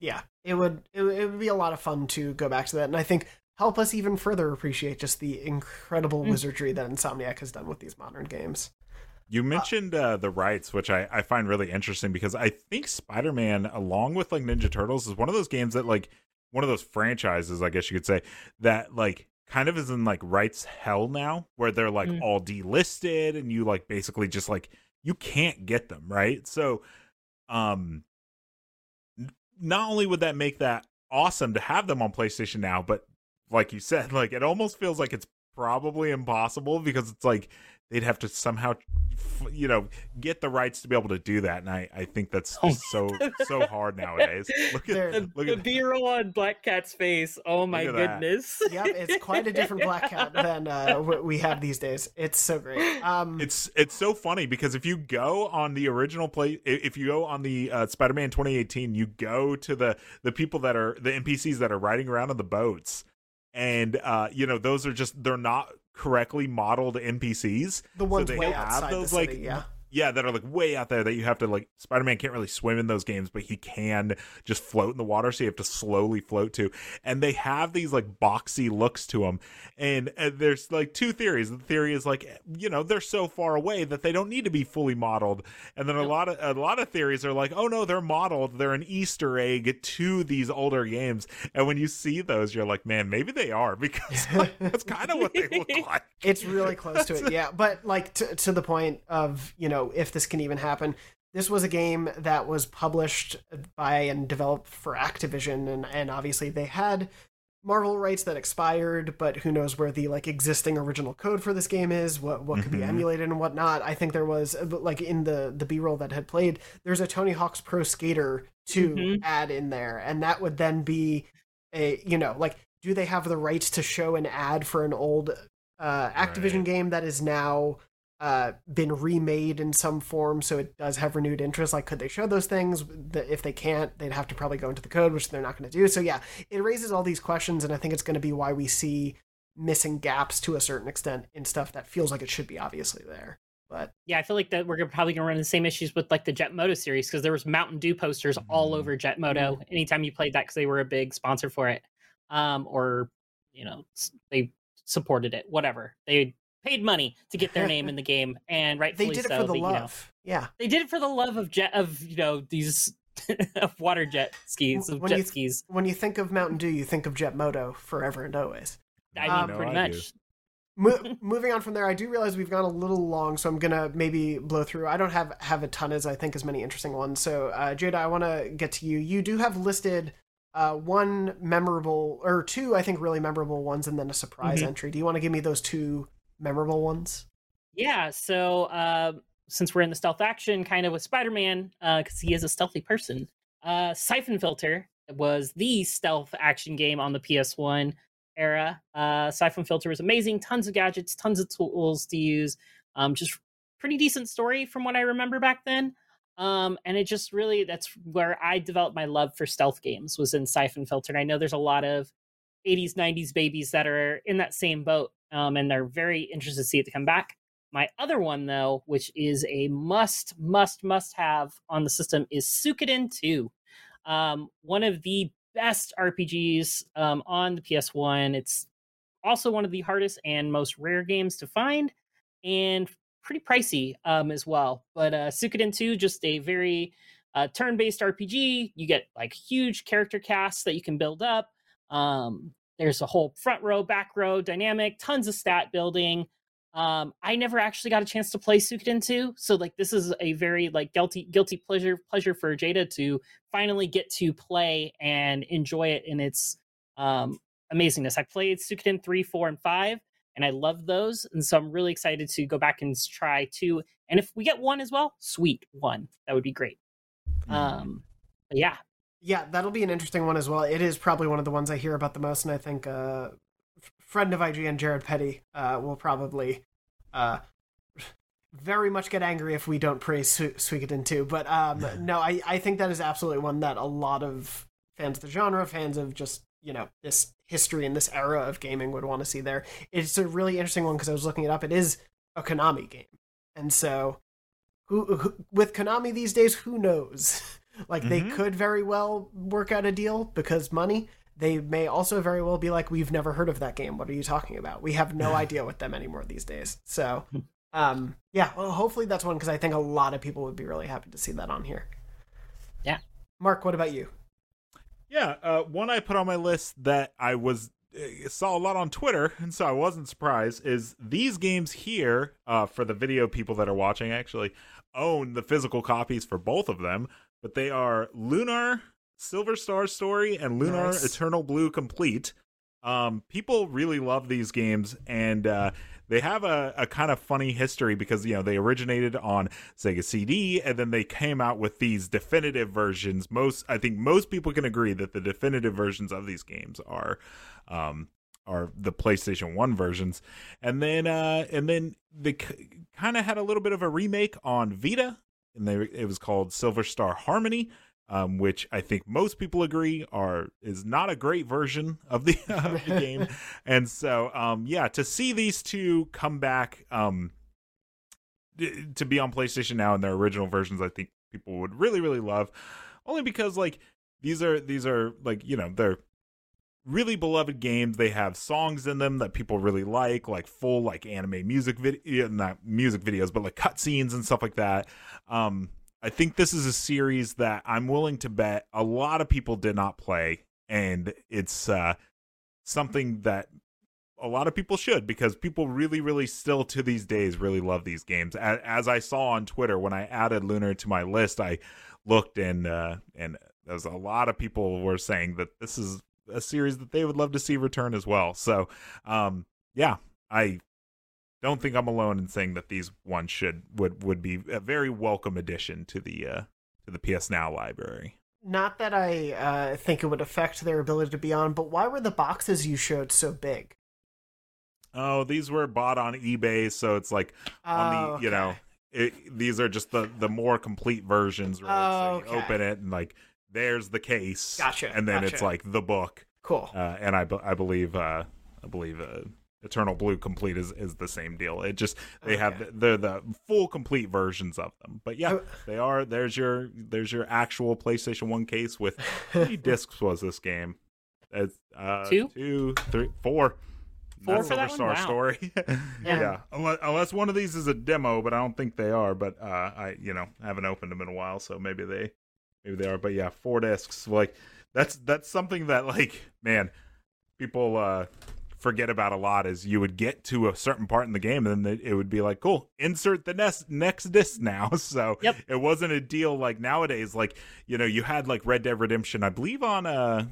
Yeah, it would it, it would be a lot of fun to go back to that, and I think help us even further appreciate just the incredible mm. wizardry that Insomniac has done with these modern games. You uh, mentioned uh, the rights, which I, I find really interesting because I think Spider Man, along with like Ninja Turtles, is one of those games that like one of those franchises, I guess you could say, that like kind of is in like rights hell now where they're like mm. all delisted and you like basically just like you can't get them right so um not only would that make that awesome to have them on PlayStation now but like you said like it almost feels like it's probably impossible because it's like they'd have to somehow you know get the rights to be able to do that and i i think that's oh. so so hard nowadays. Look at the, look at b-roll on black cat's face. Oh my goodness. Yep it's quite a different black cat than uh, what we have these days. It's so great. Um it's it's so funny because if you go on the original play if you go on the uh, spider-man 2018 you go to the the people that are the npcs that are riding around on the boats. And uh you know those are just they're not correctly modeled NPCs. The ones so way outside those the city, like yeah yeah, that are like way out there that you have to like Spider Man can't really swim in those games, but he can just float in the water, so you have to slowly float to. And they have these like boxy looks to them, and, and there's like two theories. The theory is like you know they're so far away that they don't need to be fully modeled, and then a lot of a lot of theories are like oh no they're modeled, they're an Easter egg to these older games, and when you see those you're like man maybe they are because that's kind of what they look like. It's really close to it, yeah. But like to to the point of you know if this can even happen. This was a game that was published by and developed for Activision, and, and obviously they had Marvel rights that expired, but who knows where the like existing original code for this game is, what what could mm-hmm. be emulated and whatnot. I think there was like in the the B roll that had played, there's a Tony Hawk's Pro Skater 2 mm-hmm. add in there, and that would then be a you know like do they have the rights to show an ad for an old uh, Activision right. game that is now uh, been remade in some form, so it does have renewed interest. Like, could they show those things? If they can't, they'd have to probably go into the code, which they're not going to do. So, yeah, it raises all these questions, and I think it's going to be why we see missing gaps to a certain extent in stuff that feels like it should be obviously there. But yeah, I feel like that we're probably going to run the same issues with like the Jet Moto series because there was Mountain Dew posters all mm-hmm. over Jet Moto anytime you played that because they were a big sponsor for it, um, or you know they supported it, whatever they paid money to get their name in the game, and rightfully they did it so, for the they, love. You know, yeah, they did it for the love of jet of you know these of water jet skis of when jet you, skis. When you think of Mountain Dew, you think of Jet Moto forever and always. I mean, um, pretty I much. Mo- moving on from there, I do realize we've gone a little long, so I'm gonna maybe blow through. I don't have have a ton as I think as many interesting ones. So, uh, Jada, I want to get to you. You do have listed uh, one memorable or two, I think, really memorable ones, and then a surprise mm-hmm. entry. Do you want to give me those two memorable ones? Yeah. So uh, since we're in the stealth action kind of with Spider-Man, because uh, he is a stealthy person, uh, Siphon Filter was the stealth action game on the PS1 era. Uh, Siphon Filter was amazing. Tons of gadgets, tons of tools to use. Um, just pretty decent story from what I remember back then. Um, and it just really that's where I developed my love for stealth games was in Siphon Filter. And I know there's a lot of 80s, 90s babies that are in that same boat um, and they're very interested to see it to come back. My other one, though, which is a must, must, must have on the system, is Suikoden 2. Um, one of the best RPGs um, on the PS1. It's also one of the hardest and most rare games to find, and pretty pricey um, as well. But uh, Suikoden 2, just a very a turn-based RPG. You get like huge character casts that you can build up. Um, there's a whole front row, back row dynamic, tons of stat building. Um, I never actually got a chance to play Suikoden 2, so like this is a very like guilty guilty pleasure pleasure for Jada to finally get to play and enjoy it in its um, amazingness. I played Suikoden 3, 4, and 5, and I love those, and so I'm really excited to go back and try two. And if we get one as well, sweet one, that would be great. Um, but yeah, Yeah, that'll be an interesting one as well. It is probably one of the ones I hear about the most, and I think uh, friend of IGN Jared Petty uh, will probably uh, very much get angry if we don't praise Su- Suikoden 2. But um, no, I, I think that is absolutely one that a lot of fans of the genre, fans of just you know this history and this era of gaming would want to see there. It's a really interesting one because I was looking it up. It is a Konami game, and so who, who with Konami these days, who knows? like they Mhm. could very well work out a deal because money. They may also very well be like, we've never heard of that game. What are you talking about? We have no idea with them anymore these days. So, um, yeah, well, hopefully that's one because I think a lot of people would be really happy to see that on here. Yeah. Mark, what about you? Yeah, uh, one I put on my list that I was uh, saw a lot on Twitter, and so I wasn't surprised. Is these games here uh, for the video people that are watching actually own the physical copies for both of them, but they are Lunar Silver Star Story and Lunar Nice. Eternal Blue Complete. Um, people really love these games, and uh, they have a, a kind of funny history because you know they originated on Sega CD, and then they came out with these definitive versions. Most, I think, most people can agree that the definitive versions of these games are, um, are the PlayStation One versions, and then uh, and then they k- kind of had a little bit of a remake on Vita, and they it was called Silver Star Harmony um, which I think most people agree are is not a great version of the, of the game. And so, um, yeah, to see these two come back um, to be on PlayStation now in their original versions, I think people would really, really love. Only because like these are these are like you know they're really beloved games. They have songs in them that people really like, like full like anime music video, not music videos, but like cutscenes and stuff like that. Um, I think this is a series that I'm willing to bet a lot of people did not play, and it's uh, something that a lot of people should because people really, really still to these days really love these games. As, I saw on Twitter when I added Lunar to my list, I looked and uh, and there's a lot of people were saying that this is a series that they would love to see return as well. So, um, yeah, I don't think I'm alone in saying that these ones should would would be a very welcome addition to the uh, to the PS Now library. Not that I uh, think it would affect their ability to be on, but why were the boxes you showed so big? Oh, these were bought on eBay, so it's like on the Oh, you know it, these are just the the more complete versions. Where Oh, it's like okay. open it and like there's the case, Gotcha, and then it's like the book, Cool. uh, and I I believe uh, I believe uh, Eternal Blue Complete is is the same deal. It just they have the, they're the full complete versions of them. But yeah, they are. There's your there's your actual PlayStation One case with how many discs was this game? It's, uh, Two? two, three, four. Four That's for that one? Star Wow. Story. Yeah. yeah, Unless, unless one of these is a demo, but I don't think they are. But uh, I, you know, haven't opened them in a while, so maybe they, maybe they are. But yeah, four discs. Like that's that's something that like man, people uh forget about a lot. Is you would get to a certain part in the game, and then it would be like, cool, insert the next next disc now. So Yep. it wasn't a deal like nowadays. Like you know, you had like Red Dead Redemption, I believe on uh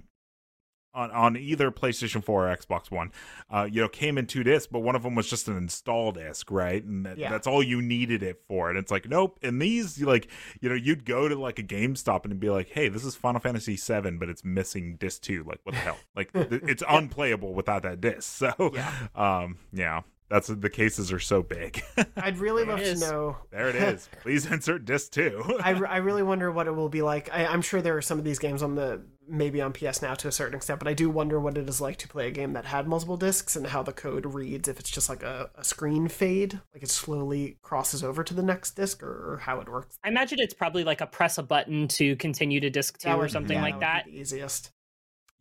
on on either PlayStation 4 or Xbox One, uh, you know, came in two discs, but one of them was just an install disc, right? And that, Yeah. that's all you needed it for. And it's like, nope. And these, like, you know, you'd go to like a GameStop and be like, hey, this is Final Fantasy 7, but it's missing disc two. Like, what the hell? Like, th- it's unplayable without that disc. So, Yeah. um, yeah, that's the cases are so big. I'd really love to know. there it is. Please insert disc two. I, I really wonder what it will be like. I, I'm sure there are some of these games on the maybe on PS Now to a certain extent, but I do wonder what it is like to play a game that had multiple discs and how the code reads. If it's just like a, a screen fade, like it slowly crosses over to the next disc, or, or how it works. I imagine it's probably like a press a button to continue to disc two That or something yeah, like that. the easiest.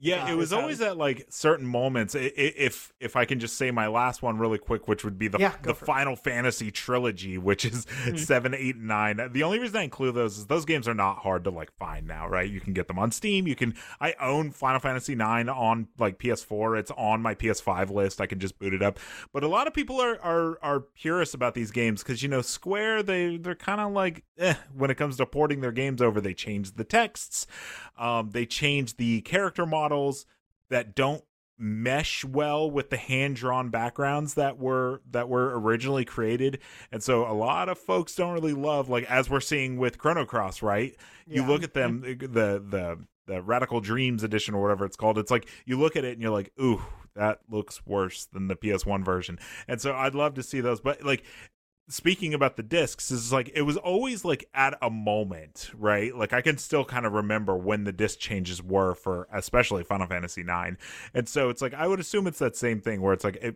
Yeah, Uh, it was always at like certain moments. If if I can just say my last one really quick, which would be the Yeah, the for it. Final Fantasy trilogy, which is Hmm. seven, eight, and nine. The only reason I include those is those games are not hard to like find now, right? You can get them on Steam. You can. I own Final Fantasy nine on like PS4. It's on my PS5 list. I can just boot it up. But a lot of people are are are purists about these games because you know Square they they're kind of like eh, when it comes to porting their games over. They change the texts. Um, they change the character models that don't mesh well with the hand drawn backgrounds that were that were originally created. And so a lot of folks don't really love like as we're seeing with chrono cross right? You Yeah. look at them mm-hmm. the the the radical dreams edition or whatever it's called. It's like you look at it and you're like ooh that looks worse than the ps1 version. And so i'd love to see those. But like speaking about the discs is like it was always like at a moment right? Like i can still kind of remember when the disc changes were for especially final fantasy 9 and so it's like i would assume it's that same thing where it's like it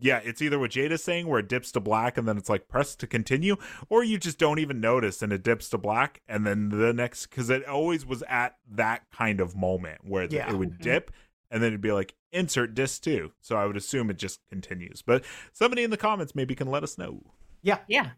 yeah it's either what jada's saying where it dips to black and then it's like press to continue or you just don't even notice and it dips to black and then the next because it always was at that kind of moment where Yeah. it would mm-hmm. dip and then it'd be like insert disc two. So i would assume it just continues. But somebody in the comments maybe can let us know Yeah. Yeah.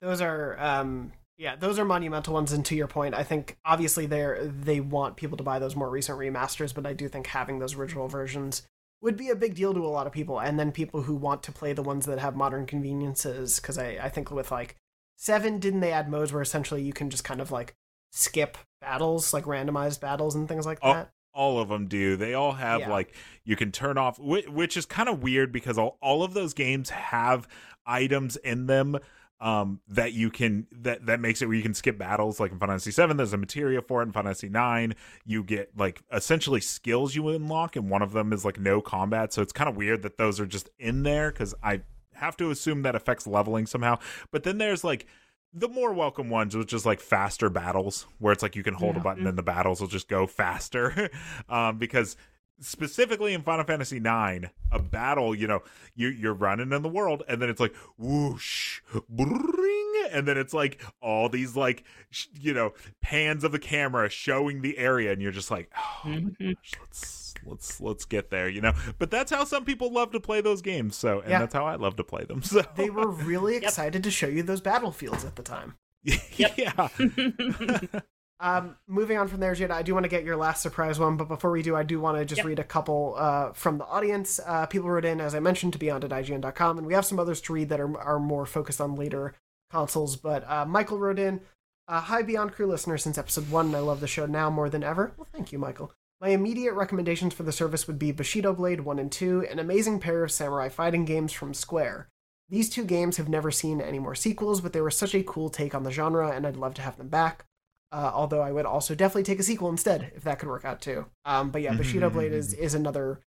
Those are um yeah those are monumental ones and to your point i think obviously they're they want people to buy those more recent remasters but i do think having those original versions would be a big deal to a lot of people and then people who want to play the ones that have modern conveniences because I, I think with like seven didn't they add modes where essentially you can just kind of like skip battles like randomized battles and things like Oh, that all of them do they all have Yeah. like you can turn off which, which is kind of weird because all, all of those games have items in them um that you can that that makes it where you can skip battles. Like in Final Fantasy 7 there's a materia for it. In Final Fantasy 9 you get like essentially skills you unlock and one of them is like no combat. So it's kind of weird that those are just in there cuz I have to assume that affects leveling somehow. But then there's like the more welcome ones, which is like faster battles, where it's like you can hold a button and the battles will just go faster. um, because specifically in Final Fantasy IX, a battle, you know, you you're running in the world, and then it's like whoosh, bring, and then it's like all these like sh- you know pans of the camera showing the area, and you're just like, oh, Mhm. gosh, let's let's let's get there, you know. But that's how some people love to play those games. So, and Yeah. that's how I love to play them. So they were really excited to show you those battlefields at the time yeah. Um, moving on from there, Jada, I do want to get your last surprise one, but before we do, I do want to just Yep. read a couple uh, from the audience. Uh, people wrote in, as I mentioned, to beyond at IGN.com, and we have some others to read that are, are more focused on later consoles. But uh, Michael wrote in, uh, Hi, Beyond Crew listener, since episode one, and I love the show now more than ever. Well, thank you, Michael. My immediate recommendations for the service would be Bushido Blade 1 and 2, an amazing pair of samurai fighting games from Square. These two games have never seen any more sequels, but they were such a cool take on the genre, and I'd love to have them back. Uh, although I would also definitely take a sequel instead if that could work out too. Um, but yeah, Bushido Blade is is another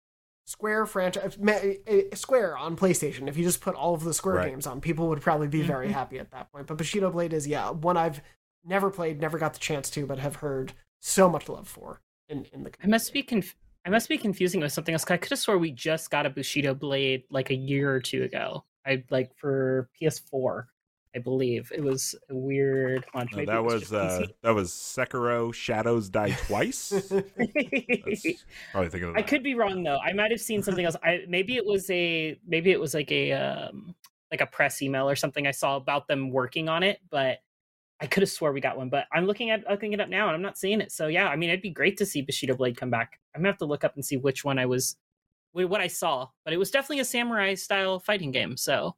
Square franchise. eh, Square on PlayStation. If you just put all of the Square Right. games on, people would probably be very happy at that point. But Bushido Blade is yeah one I've never played, never got the chance to, but have heard so much love for in in the. I must be conf- I must be confusing with something else. I could have swore we just got a Bushido blade like a year or two ago. I like for PS4, I believe it was a weird. On, No, that was uh, that was Sekiro Shadows Die Twice. Probably thinking of that. I could be wrong though. I might have seen something else. I maybe it was a maybe it was like a um like a press email or something I saw about them working on it, but I could have swore we got one. But I'm looking at looking it up now and I'm not seeing it. So yeah, I mean it'd be great to see Bushido Blade come back. I'm gonna have to look up and see which one I was what I saw. But it was definitely a samurai style fighting game. So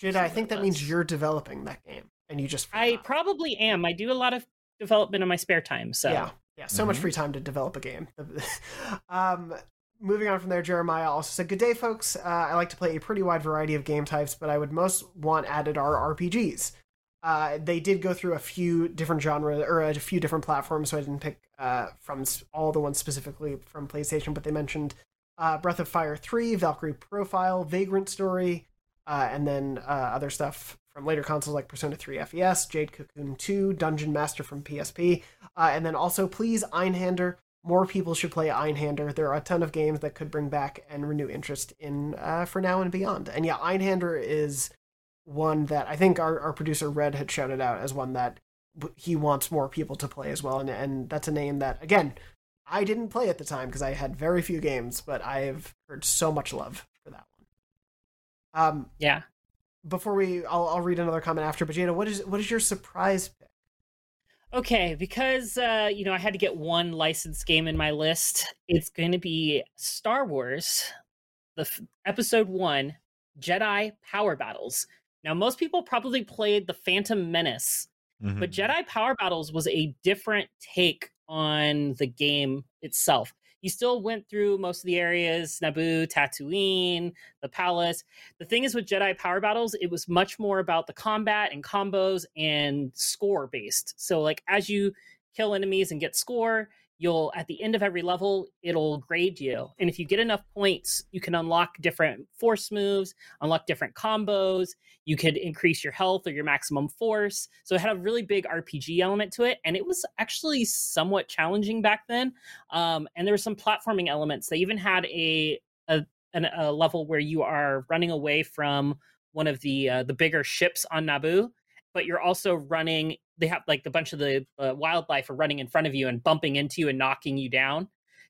Jada, I think that means you're developing that game, and you just I forgot. probably am. I do a lot of development in my spare time. So Yeah, yeah, so much Mhm. free time to develop a game. um, moving on from there, Jeremiah also said, "Good day, folks. Uh, I like to play a pretty wide variety of game types, but I would most want added are RPGs. Uh, they did go through a few different genres or a few different platforms, so I didn't pick uh, from all the ones specifically from PlayStation. But they mentioned uh, Breath of Fire 3, Valkyrie Profile, Vagrant Story, uh, and then uh, other stuff from later consoles like Persona 3 FES, Jade Cocoon 2, Dungeon Master from PSP, uh, and then also please Einhander. More people should play Einhander. There are a ton of games that could bring back and renew interest in uh, for now and beyond. And yeah, Einhander is one that I think our, our producer Red had shouted out as one that he wants more people to play as well. And, and that's a name that, again, I didn't play at the time because I had very few games, but I've heard so much love for that one. Um, yeah. Before we, I'll, I'll read another comment after. But Jada, what is what is your surprise pick? Okay, because uh, you know I had to get one licensed game in my list. It's going to be Star Wars, the f- Episode One, Jedi Power Battles. Now, most people probably played the Phantom Menace, Mhm. but Jedi Power Battles was a different take on the game itself. You still went through most of the areas, Naboo, Tatooine, the palace. The thing is with Jedi Power Battles, it was much more about the combat and combos and score based. So like as you kill enemies and get score, you'll at the end of every level it'll grade you. And if you get enough points you can unlock different force moves unlock different combos you could increase your health or your maximum force. So it had a really big rpg element to it and it was actually somewhat challenging back then. Um, and there were some platforming elements. They even had a a, an, a level where you are running away from one of the uh, the bigger ships on naboo but you're also running they have like the bunch of the uh, wildlife are running in front of you and bumping into you and knocking you down.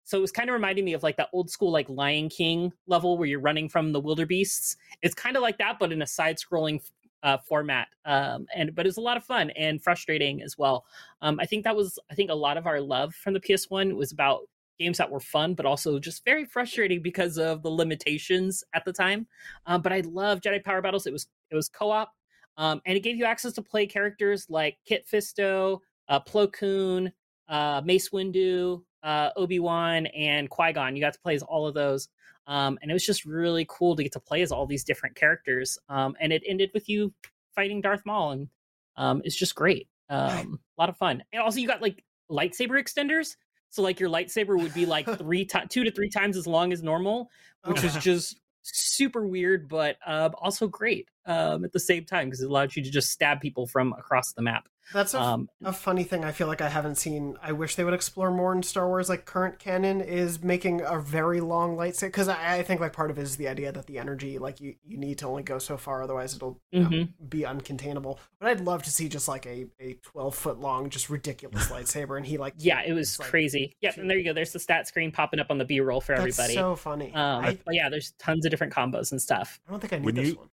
So it was kind of reminding me of like that old school like lion king level where you're running from the wildebeests it's kind of like that but in a side scrolling uh, format um, and but it was a lot of fun and frustrating as well. Um, i think that was i think a lot of our love from the ps1 was about games that were fun but also just very frustrating because of the limitations at the time. Um, but i love jedi power battles. It was it was co-op um, and it gave you access to play characters like Kit Fisto, uh, Plo Koon, uh, Mace Windu, uh, Obi Wan, and Qui Gon. You got to play as all of those, um, and it was just really cool to get to play as all these different characters. Um, and it ended with you fighting Darth Maul, and um, it's just great. Um, a lot of fun, and also you got like lightsaber extenders. So like your lightsaber would be like three to- two to three times as long as normal, which was Okay. just super weird, but uh, also great um, at the same time because it allowed you to just stab people from across the map. That's a, Um, a funny thing. I feel like I haven't seen. I wish they would explore more in Star Wars. Like current canon is making a very long lightsaber because I, I think like part of it is the idea that the energy like you you need to only go so far, otherwise it'll you know, be uncontainable. But I'd love to see just like a a twelve foot long, just ridiculous lightsaber, and he like yeah, it was like, crazy. Yep, and there you go. There's the stat screen popping up on the B roll for That's everybody. so funny. um, I, but yeah, there's tons of different combos and stuff. I don't think I need When this you- one.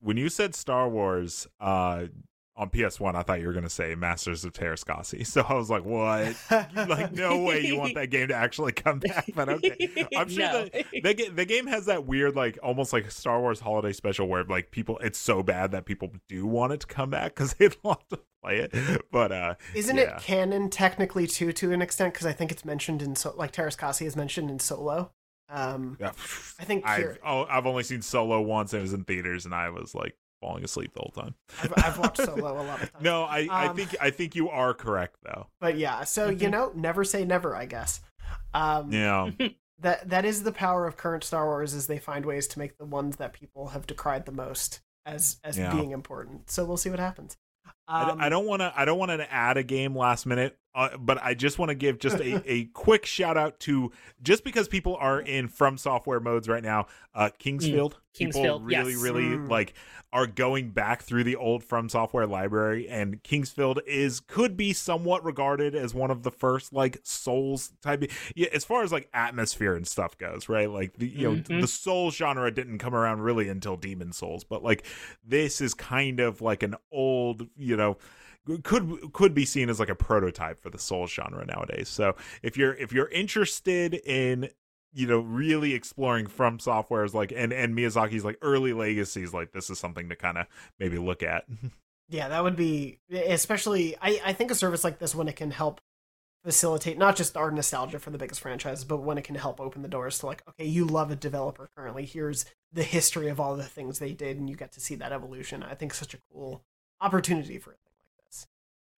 when you said Star Wars uh, on PS1, I thought you were going to say Masters of Teräs Käsi. So I was like, what? like, no way you want that game to actually come back. But okay. I'm sure No. that the, the game has that weird, like, almost like Star Wars holiday special where, like, people, it's so bad that people do want it to come back because they'd love to play it. But, uh, Isn't yeah. it canon technically too, to an extent? Because I think it's mentioned in so like Teräs Käsi is mentioned in Solo. Um, yeah, I think I've, oh, I've only seen Solo once it was in theaters and I was like falling asleep the whole time. I've, I've watched Solo a lot of times. No, I, I Um, think I think you are correct though. But yeah, so you know, never say never. I guess. Um, Yeah. That that is the power of current Star Wars is they find ways to make the ones that people have decried the most as as Yeah. being important. So we'll see what happens. I Um, I don't want to. I don't want to add a game last minute, uh, but I just want to give just a, a quick shout out to just because people are in From Software modes right now. Uh, King's Field, people King's Field, really, yes. really Mm. like are going back through the old From Software library, and King's Field is could be somewhat regarded as one of the first like Souls type. Yeah, as far as like atmosphere and stuff goes, right? Like the you know Mhm. the Soul genre didn't come around really until Demon Souls, but like this is kind of like an old, you know, could could be seen as like a prototype for the soul genre nowadays. So if you're if you're interested in you know really exploring from softwares like and and Miyazaki's like early legacies like this is something to kind of maybe look at. yeah, that would be especially. I I think a service like this when it can help facilitate not just our nostalgia for the biggest franchises, but when it can help open the doors to like, okay, you love a developer currently. Here's the history of all the things they did, and you get to see that evolution. I think such a cool opportunity for this.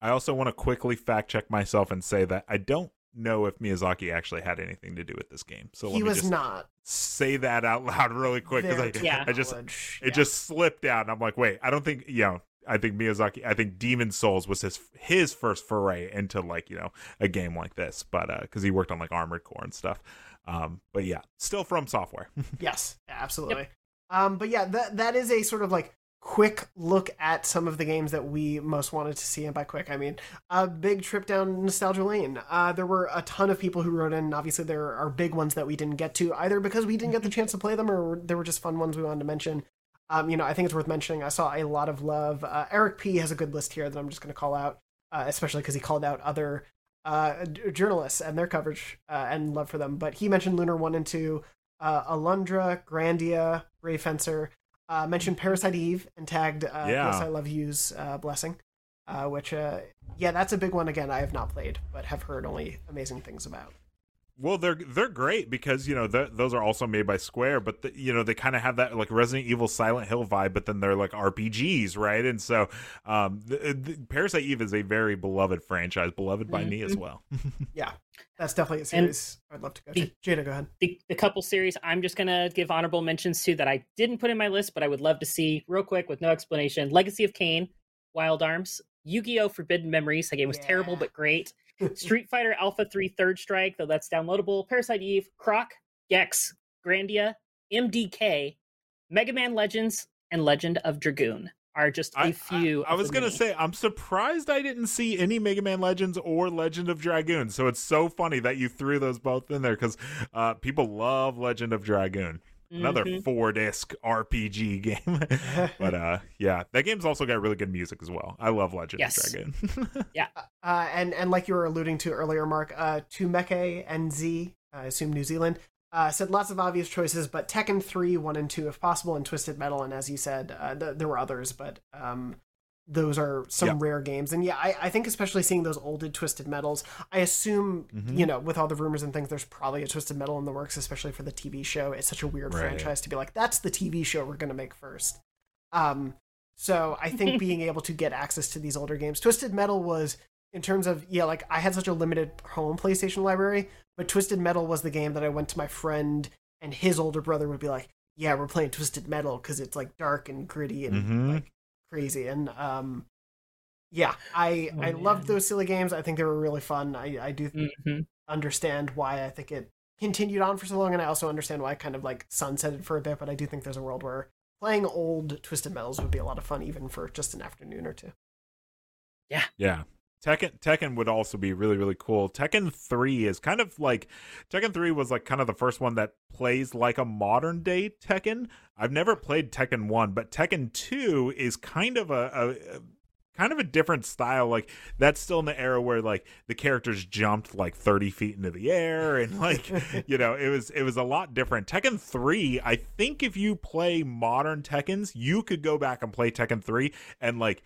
I also want to quickly fact check myself and say that I don't know if Miyazaki actually had anything to do with this game. So let he me was just not. say that out loud really quick because I, Yeah. I just knowledge. it Yeah. just slipped out and i'm like wait i don't think you know i think miyazaki i think demon souls was his his first foray into like you know a game like this but uh because he worked on like armored core and stuff um but yeah still from software Yes, yeah, absolutely. Um, but yeah, that that is a sort of like quick look at some of the games that we most wanted to see, and by quick I mean a big trip down nostalgia lane. Uh, there were a ton of people who wrote in. Obviously, there are big ones that we didn't get to either because we didn't get the chance to play them, or there were just fun ones we wanted to mention. Um, you know, I think it's worth mentioning. I saw a lot of love. Uh, Eric P has a good list here that I'm just going to call out, uh, especially because he called out other uh, journalists and their coverage uh, and love for them. But he mentioned Lunar One and Two, uh, Alundra, Grandia, Ray Fencer. Uh, mentioned Parasite Eve and tagged uh, Yeah. Yes I Love You's uh, Blessing, uh, which uh, yeah, that's a big one. Again, I have not played, but have heard only amazing things about. Well, they're they're great because you know th- those are also made by Square, but the, you know they kind of have that like Resident Evil, Silent Hill vibe, but then they're like RPGs, right? And so, um, the, the Parasite Eve is a very beloved franchise, beloved by me as well. Yeah, that's definitely a series I'd love to go to. the- Jada, go ahead. the, the couple series i'm just gonna give honorable mentions to that i didn't put in my list but i would love to see real quick with no explanation legacy of Kain, wild arms yu-gi-oh forbidden memories that game was terrible but great street fighter alpha 3 third strike though that's downloadable parasite eve croc gex grandia mdk mega man legends and legend of dragoon are just a I, few I, I was gonna many. say I'm surprised I didn't see any Mega Man Legends or Legend of Dragoon. So it's so funny that you threw those both in there because uh, people love Legend of Dragoon. Another Mhm. four disc RPG game. but uh, yeah, that game's also got really good music as well. I love Legend Yes. of Dragoon. Uh, and and like you were alluding to earlier, Mark, uh, Tumeke and Z, I assume New Zealand, uh, said lots of obvious choices, but Tekken three, one and two, if possible, and Twisted Metal, and as you said, uh, th- there were others, but um, those are some Yep. rare games. And yeah, I, I think especially seeing those olded Twisted Metals, I assume Mhm. you know with all the rumors and things, there's probably a Twisted Metal in the works, especially for the TV show. It's such a weird Right. franchise to be like, that's the TV show we're gonna make first. Um, so I think being able to get access to these older games, Twisted Metal was in terms of yeah, like I had such a limited home PlayStation library, but Twisted Metal was the game that I went to my friend and his older brother would be like, "Yeah, we're playing Twisted Metal because it's like dark and gritty and mm-hmm. like crazy." And um, yeah, I Oh, I loved those silly games. I think they were really fun. I I do Mhm. understand why I think it continued on for so long, and I also understand why it kind of like sunsetted for a bit. But I do think there's a world where playing old Twisted Metals would be a lot of fun, even for just an afternoon or two. Yeah. Yeah. Tekken Tekken would also be really really cool. Tekken 3 is kind of like Tekken 3 was like kind of the first one that plays like a modern day Tekken. I've never played Tekken 1, but Tekken 2 is kind of a, a, a kind of a different style like that's still in the era where like the characters jumped like 30 feet into the air and like you know it was it was a lot different tekken 3 i think if you play modern tekkens you could go back and play tekken 3 and like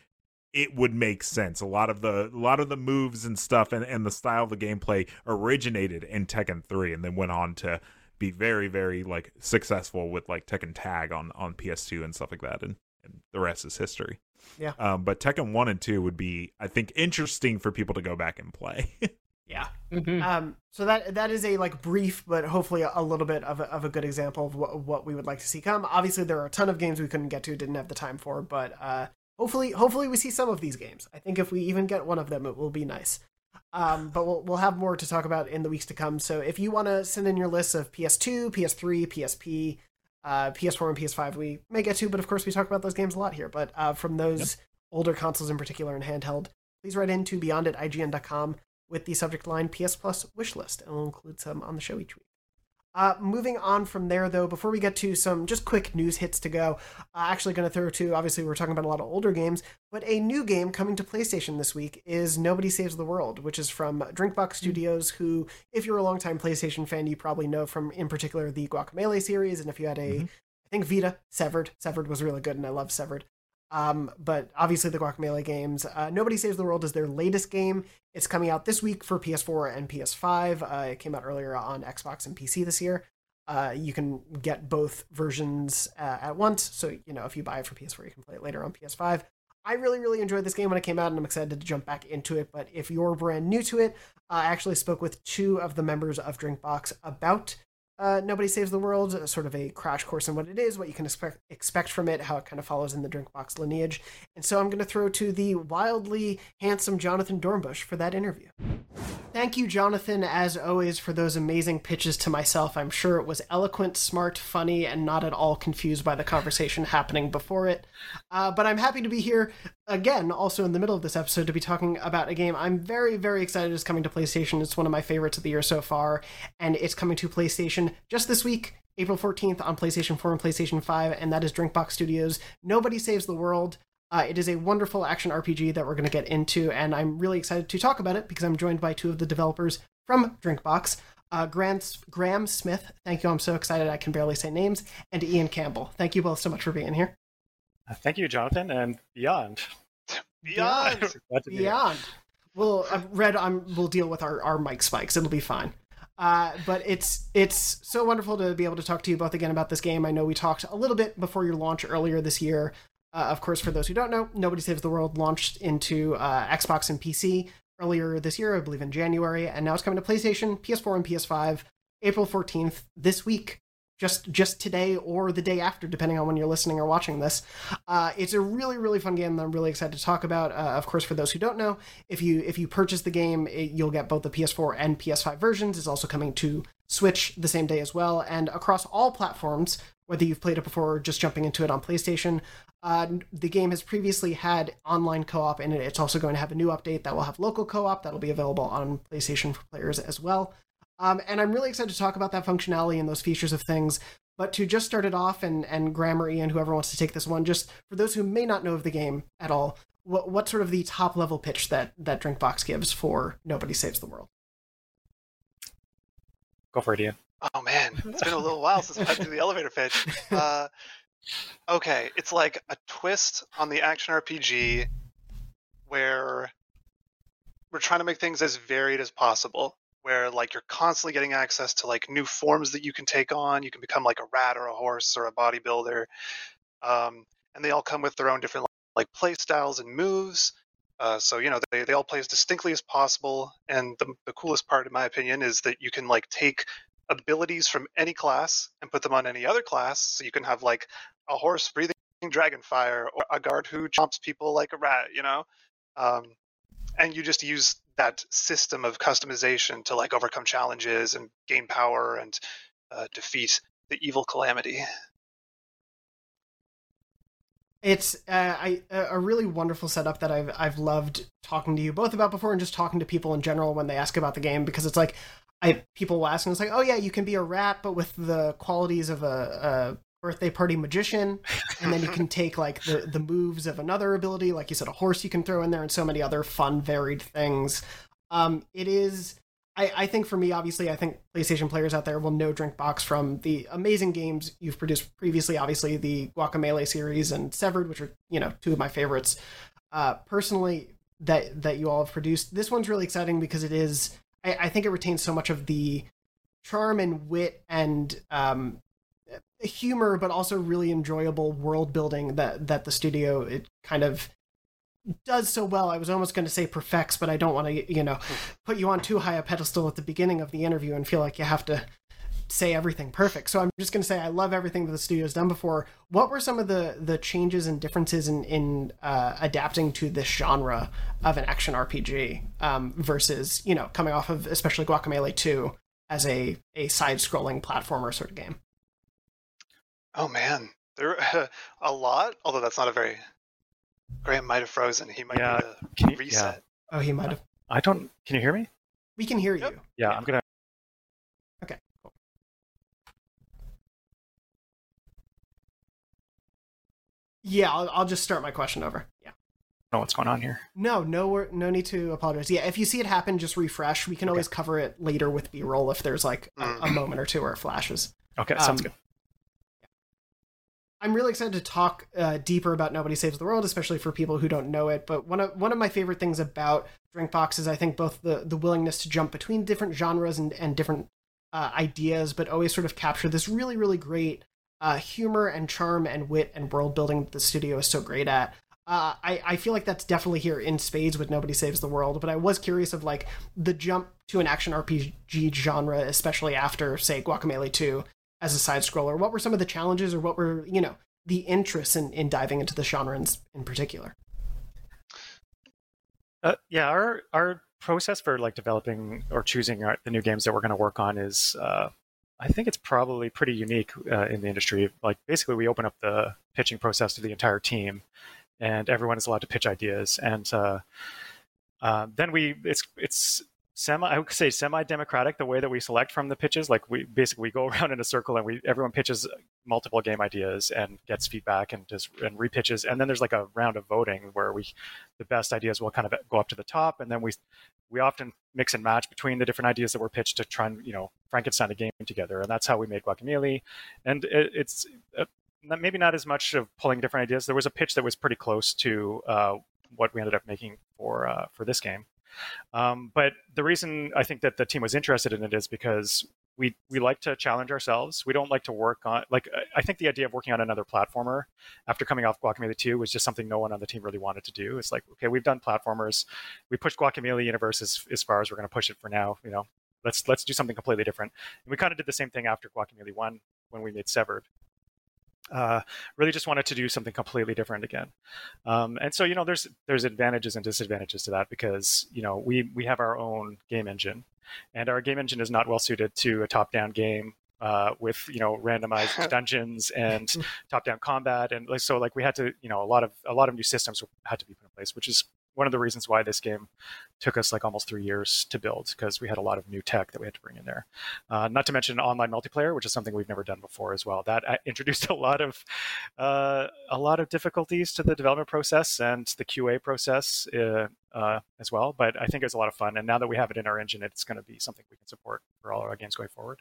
it would make sense a lot of the a lot of the moves and stuff and, and the style of the gameplay originated in tekken 3 and then went on to be very very like successful with like tekken tag on on ps2 and stuff like that and, and the rest is history Yeah. um but tekken 1 and 2 would be i think interesting for people to go back and play Yeah. Mhm. Um, so that that is a like brief, but hopefully a, a little bit of a, of a good example of what, what we would like to see come. Obviously, there are a ton of games we couldn't get to, didn't have the time for, but uh, hopefully, hopefully we see some of these games. I think if we even get one of them, it will be nice. Um, but we'll we'll have more to talk about in the weeks to come. So if you want to send in your list of PS2, PS3, PSP, uh, PS4, and PS5, we may get to, but of course we talk about those games a lot here. But uh, from those older consoles in particular and handheld, please write in to beyond at ign.com with the subject line PS Plus wish list, and we'll include some on the show each week. Uh, moving on from there, though, before we get to some just quick news hits to go, uh, actually going to throw to obviously we're talking about a lot of older games, but a new game coming to PlayStation this week is Nobody Saves the World, which is from Drinkbox Studios, who, if you're a longtime PlayStation fan, you probably know from in particular the Guacamelee series, and if you had a, Mhm. I think Vita, Severed, Severed was really good, and I love Severed. Um, but obviously the Guacamelee games. Uh, Nobody Saves the World is their latest game. It's coming out this week for PS4 and PS5. Uh, it came out earlier on Xbox and PC this year. Uh, you can get both versions uh, at once. So, you know, if you buy it for PS4, you can play it later on PS5. I really, really enjoyed this game when it came out, and I'm excited to jump back into it. But if you're brand new to it, I actually spoke with two of the members of Drinkbox about uh, Nobody Saves the World, sort of a crash course in what it is, what you can expect expect from it, how it kind of follows in the Drinkbox lineage. And so I'm going to throw to the wildly handsome Jonathan Dornbush for that interview. Thank you, Jonathan, as always, for those amazing pitches to myself. I'm sure it was eloquent, smart, funny, and not at all confused by the conversation happening before it. Uh, but I'm happy to be here again, also in the middle of this episode, to be talking about a game I'm very, very excited is coming to PlayStation. It's one of my favorites of the year so far, and it's coming to PlayStation just this week. April 14th on PlayStation 4 and PlayStation 5, and that is Drinkbox Studios. Nobody Saves the World. Uh, it is a wonderful action RPG that we're going to get into, and I'm really excited to talk about it because I'm joined by two of the developers from Drinkbox. Uh, Grant, Graham Smith, thank you. I'm so excited I can barely say names. And Ian Campbell, thank you both so much for being here. Thank you, Jonathan, and beyond. Beyond. Glad to be here. Beyond. Well, uh, Red, I'm, we'll deal with our, our mic spikes. It'll be fine. Uh, but it's it's so wonderful to be able to talk to you both again about this game. I know we talked a little bit before your launch earlier this year. Uh, of course, for those who don't know, Nobody Saves the World launched into uh, Xbox and PC earlier this year, I believe in January, and now it's coming to PlayStation, PS4, and PS5 April 14th this week. Just just today or the day after, depending on when you're listening or watching this. Uh, it's a really really fun game that I'm really excited to talk about. Uh, of course, for those who don't know, if you if you purchase the game, it, you'll get both the PS4 and PS5 versions. It's also coming to Switch the same day as well, and across all platforms. Whether you've played it before or just jumping into it on PlayStation, uh, the game has previously had online co-op and it. It's also going to have a new update that will have local co-op that'll be available on PlayStation for players as well. Um, and I'm really excited to talk about that functionality and those features of things. But to just start it off, and and Graham or Ian, whoever wants to take this one, just for those who may not know of the game at all, what what sort of the top level pitch that that Drinkbox gives for Nobody Saves the World? Go for it, Ian. Oh man, it's been a little while since I went through the elevator pitch. Uh, okay, it's like a twist on the action RPG where we're trying to make things as varied as possible. Where like you're constantly getting access to like new forms that you can take on. You can become like a rat or a horse or a bodybuilder, um, and they all come with their own different like play styles and moves. Uh, so you know they, they all play as distinctly as possible. And the, the coolest part, in my opinion, is that you can like take abilities from any class and put them on any other class. So you can have like a horse breathing dragon fire or a guard who chomps people like a rat, you know? Um, and you just use that system of customization to like overcome challenges and gain power and uh, defeat the evil calamity. It's uh, I, a really wonderful setup that I've I've loved talking to you both about before, and just talking to people in general when they ask about the game because it's like I people will ask and it's like, oh yeah, you can be a rat, but with the qualities of a, a birthday party magician, and then you can take like the the moves of another ability, like you said, a horse you can throw in there, and so many other fun, varied things. Um, it is. I, I think for me, obviously, I think PlayStation players out there will know Drinkbox from the amazing games you've produced previously. Obviously, the Guacamelee series and Severed, which are you know two of my favorites. Uh, personally, that that you all have produced. This one's really exciting because it is. I, I think it retains so much of the charm and wit and um, humor, but also really enjoyable world building that that the studio it kind of does so well. I was almost going to say perfects, but I don't want to you know put you on too high a pedestal at the beginning of the interview and feel like you have to say everything perfect. So I'm just going to say I love everything that the studio's done before. What were some of the the changes and differences in in uh, adapting to this genre of an action RPG um, versus you know coming off of especially Guacamelee 2 as a a side scrolling platformer sort of game? Oh man, there a lot. Although that's not a very. Graham might have frozen. He might Yeah, need can a you- reset. Oh, he might have. I don't. Can you hear me? We can hear Yep. you. Yeah, Yeah. I'm gonna. Okay. Cool. Yeah, I'll, I'll just start my question over. Yeah. know what's going on here. No, no, no need to apologize. Yeah, if you see it happen, just refresh. We can always cover it later with B-roll if there's like a, a Mm. moment or two where it flashes. Okay, sounds Um, good. I'm really excited to talk uh, deeper about Nobody Saves the World, especially for people who don't know it. But one of one of my favorite things about Drinkbox is I think both the the willingness to jump between different genres and and different uh, ideas, but always sort of capture this really really great uh, humor and charm and wit and world building that the studio is so great at. Uh, I, I feel like that's definitely here in spades with Nobody Saves the World, but I was curious of like the jump to an action RPG genre, especially after, say, Guacamelee 2 as a side scroller. What were some of the challenges or what were, you know, the interests in, in diving into the genre in, in particular? Uh, yeah, our our process for like developing or choosing our, the new games that we're going to work on is, uh, I think it's probably pretty unique uh, in the industry. Like basically, we open up the pitching process to the entire team, and everyone is allowed to pitch ideas, and uh, uh, then we it's it's semi I would say semi democratic the way that we select from the pitches. Like we basically we go around in a circle and we everyone pitches multiple game ideas and gets feedback and just and repitches. And then there's like a round of voting where we the best ideas will kind of go up to the top and then we we often mix and match between the different ideas that were pitched to try and you know Frankenstein a game together. And that's how we made Guacamelee. And it, it's uh, maybe not as much of pulling different ideas. There was a pitch that was pretty close to uh, what we ended up making for uh, for this game. Um, but the reason I think that the team was interested in it is because we we like to challenge ourselves. We don't like to work on like I think the idea of working on another platformer after coming off Guacamelee 2 was just something no one on the team really wanted to do. It's like okay, we've done platformers, we pushed Guacamelee universe as, as far as we're going to push it for now. You know, let's let's do something completely different. And we kind of did the same thing after Guacamelee 1 when we made Severed uh, really just wanted to do something completely different again. Um, and so, you know, there's there's advantages and disadvantages to that because you know we we have our own game engine, and our game engine is not well suited to a top-down game uh, with you know randomized dungeons and top-down combat, and like so like we had to you know a lot of a lot of new systems had to be put in place, which is one of the reasons why this game took us like almost three years to build because we had a lot of new tech that we had to bring in there. Uh, not to mention online multiplayer, which is something we've never done before as well. That uh, introduced a lot of uh, a lot of difficulties to the development process and the QA process uh, uh, as well. But I think it was a lot of fun, and now that we have it in our engine, it's going to be something we can support for all our games going forward.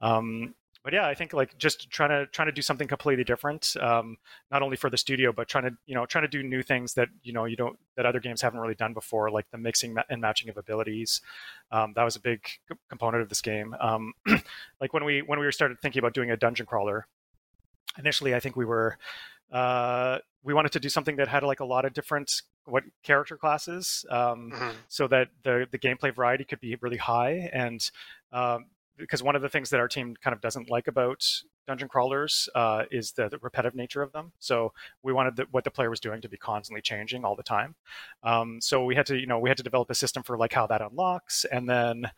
Um, but yeah, I think like just trying to trying to do something completely different, um, not only for the studio, but trying to you know trying to do new things that you know you don't that other games haven't really done before, like the mixing and matching of abilities. Um, that was a big component of this game. Um, like when we when we started thinking about doing a dungeon crawler, initially I think we were uh, we wanted to do something that had like a lot of different what character classes um, mm-hmm. so that the the gameplay variety could be really high and um, because one of the things that our team kind of doesn't like about dungeon crawlers uh, is the, the, repetitive nature of them. So we wanted the, what the player was doing to be constantly changing all the time. Um, so we had to, you know, we had to develop a system for like how that unlocks, and then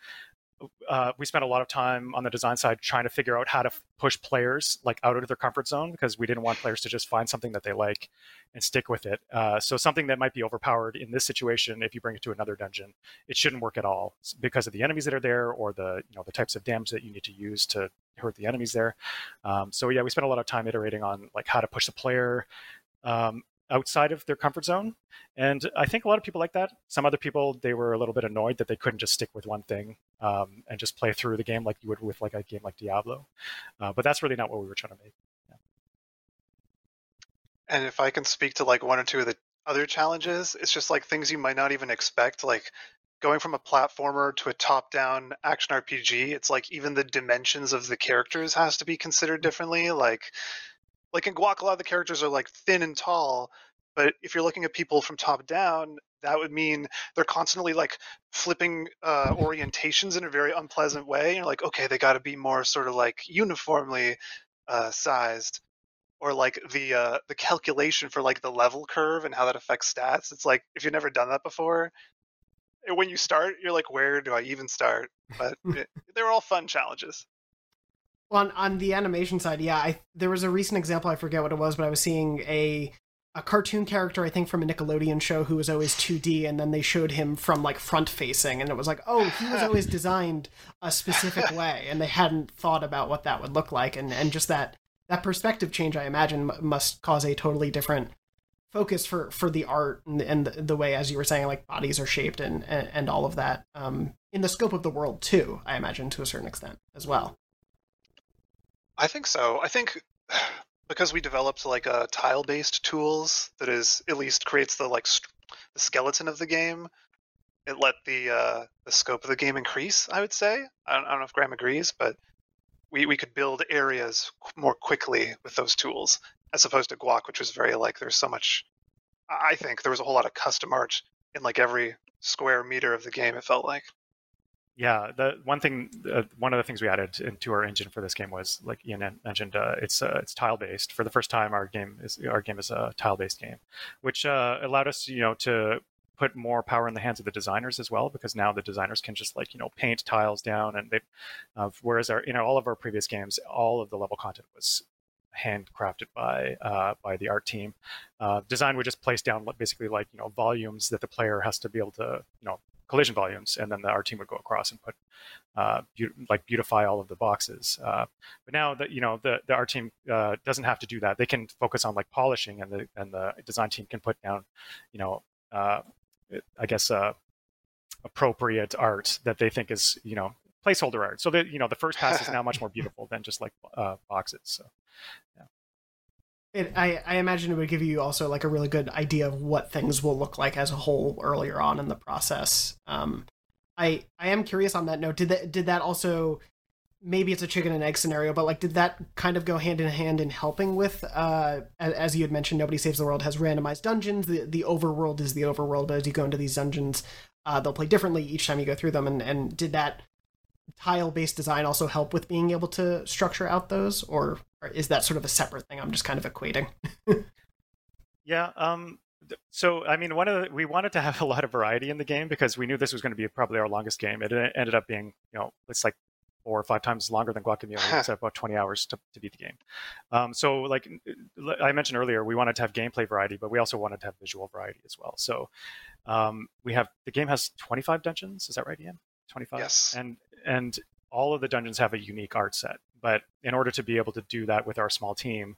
uh, we spent a lot of time on the design side trying to figure out how to push players like out of their comfort zone because we didn't want players to just find something that they like and stick with it. Uh, so something that might be overpowered in this situation, if you bring it to another dungeon, it shouldn't work at all because of the enemies that are there or the you know the types of damage that you need to use to hurt the enemies there. Um, so yeah, we spent a lot of time iterating on like how to push the player. Um, outside of their comfort zone. And I think a lot of people like that. Some other people, they were a little bit annoyed that they couldn't just stick with one thing um, and just play through the game like you would with like a game like Diablo. Uh, but that's really not what we were trying to make. Yeah. And if I can speak to like one or two of the other challenges, it's just like things you might not even expect, like going from a platformer to a top-down action RPG. It's like even the dimensions of the characters has to be considered differently. Like like in Guac, a lot of the characters are like thin and tall, but if you're looking at people from top down, that would mean they're constantly like flipping uh, orientations in a very unpleasant way. You're like, okay, they got to be more sort of like uniformly uh, sized, or like the uh, the calculation for like the level curve and how that affects stats. It's like if you've never done that before, when you start, you're like, where do I even start? But it, they're all fun challenges. Well, on, on the animation side, yeah, I, there was a recent example. I forget what it was, but I was seeing a a cartoon character, I think, from a Nickelodeon show who was always 2D, and then they showed him from like front facing, and it was like, oh, he was always designed a specific way, and they hadn't thought about what that would look like, and and just that that perspective change, I imagine, must cause a totally different focus for for the art and, and the, the, way, as you were saying, like bodies are shaped and and, and all of that um, in the scope of the world too. I imagine to a certain extent as well. I think so. I think because we developed like a tile-based tools that is at least creates the like st- the skeleton of the game. It let the uh, the scope of the game increase. I would say. I don't, I don't know if Graham agrees, but we we could build areas more quickly with those tools as opposed to Guac, which was very like there's so much I think there was a whole lot of custom art in like every square meter of the game. It felt like. Yeah, the one thing, uh, one of the things we added into our engine for this game was, like Ian mentioned, uh, it's uh, it's tile based. For the first time, our game is our game is a tile based game, which uh, allowed us, you know, to put more power in the hands of the designers as well, because now the designers can just like you know paint tiles down, and they, uh, whereas our you know all of our previous games, all of the level content was handcrafted by uh, by the art team. Uh, design would just place down basically like you know volumes that the player has to be able to you know collision volumes, and then the art team would go across and put uh, be- like beautify all of the boxes. Uh, but now that you know the the art team uh, doesn't have to do that; they can focus on like polishing, and the and the design team can put down, you know, uh, I guess uh, appropriate art that they think is you know placeholder art. So that you know the first pass is now much more beautiful than just like uh, boxes. So yeah. It, I, I imagine it would give you also like a really good idea of what things will look like as a whole earlier on in the process. Um, I I am curious on that note. Did that did that also maybe it's a chicken and egg scenario, but like did that kind of go hand in hand in helping with uh as you had mentioned, Nobody Saves the World has randomized dungeons. The the overworld is the overworld, but as you go into these dungeons, uh, they'll play differently each time you go through them. And and did that tile based design also help with being able to structure out those, or, or is that sort of a separate thing? I'm just kind of equating. yeah. Um. So I mean, one of the, we wanted to have a lot of variety in the game because we knew this was going to be probably our longest game. It ended up being, you know, it's like four or five times longer than Guacamelee. it's about 20 hours to, to beat the game. Um, so, like I mentioned earlier, we wanted to have gameplay variety, but we also wanted to have visual variety as well. So, um, we have the game has 25 dungeons. Is that right, Ian? 25. Yes. And and all of the dungeons have a unique art set. But in order to be able to do that with our small team,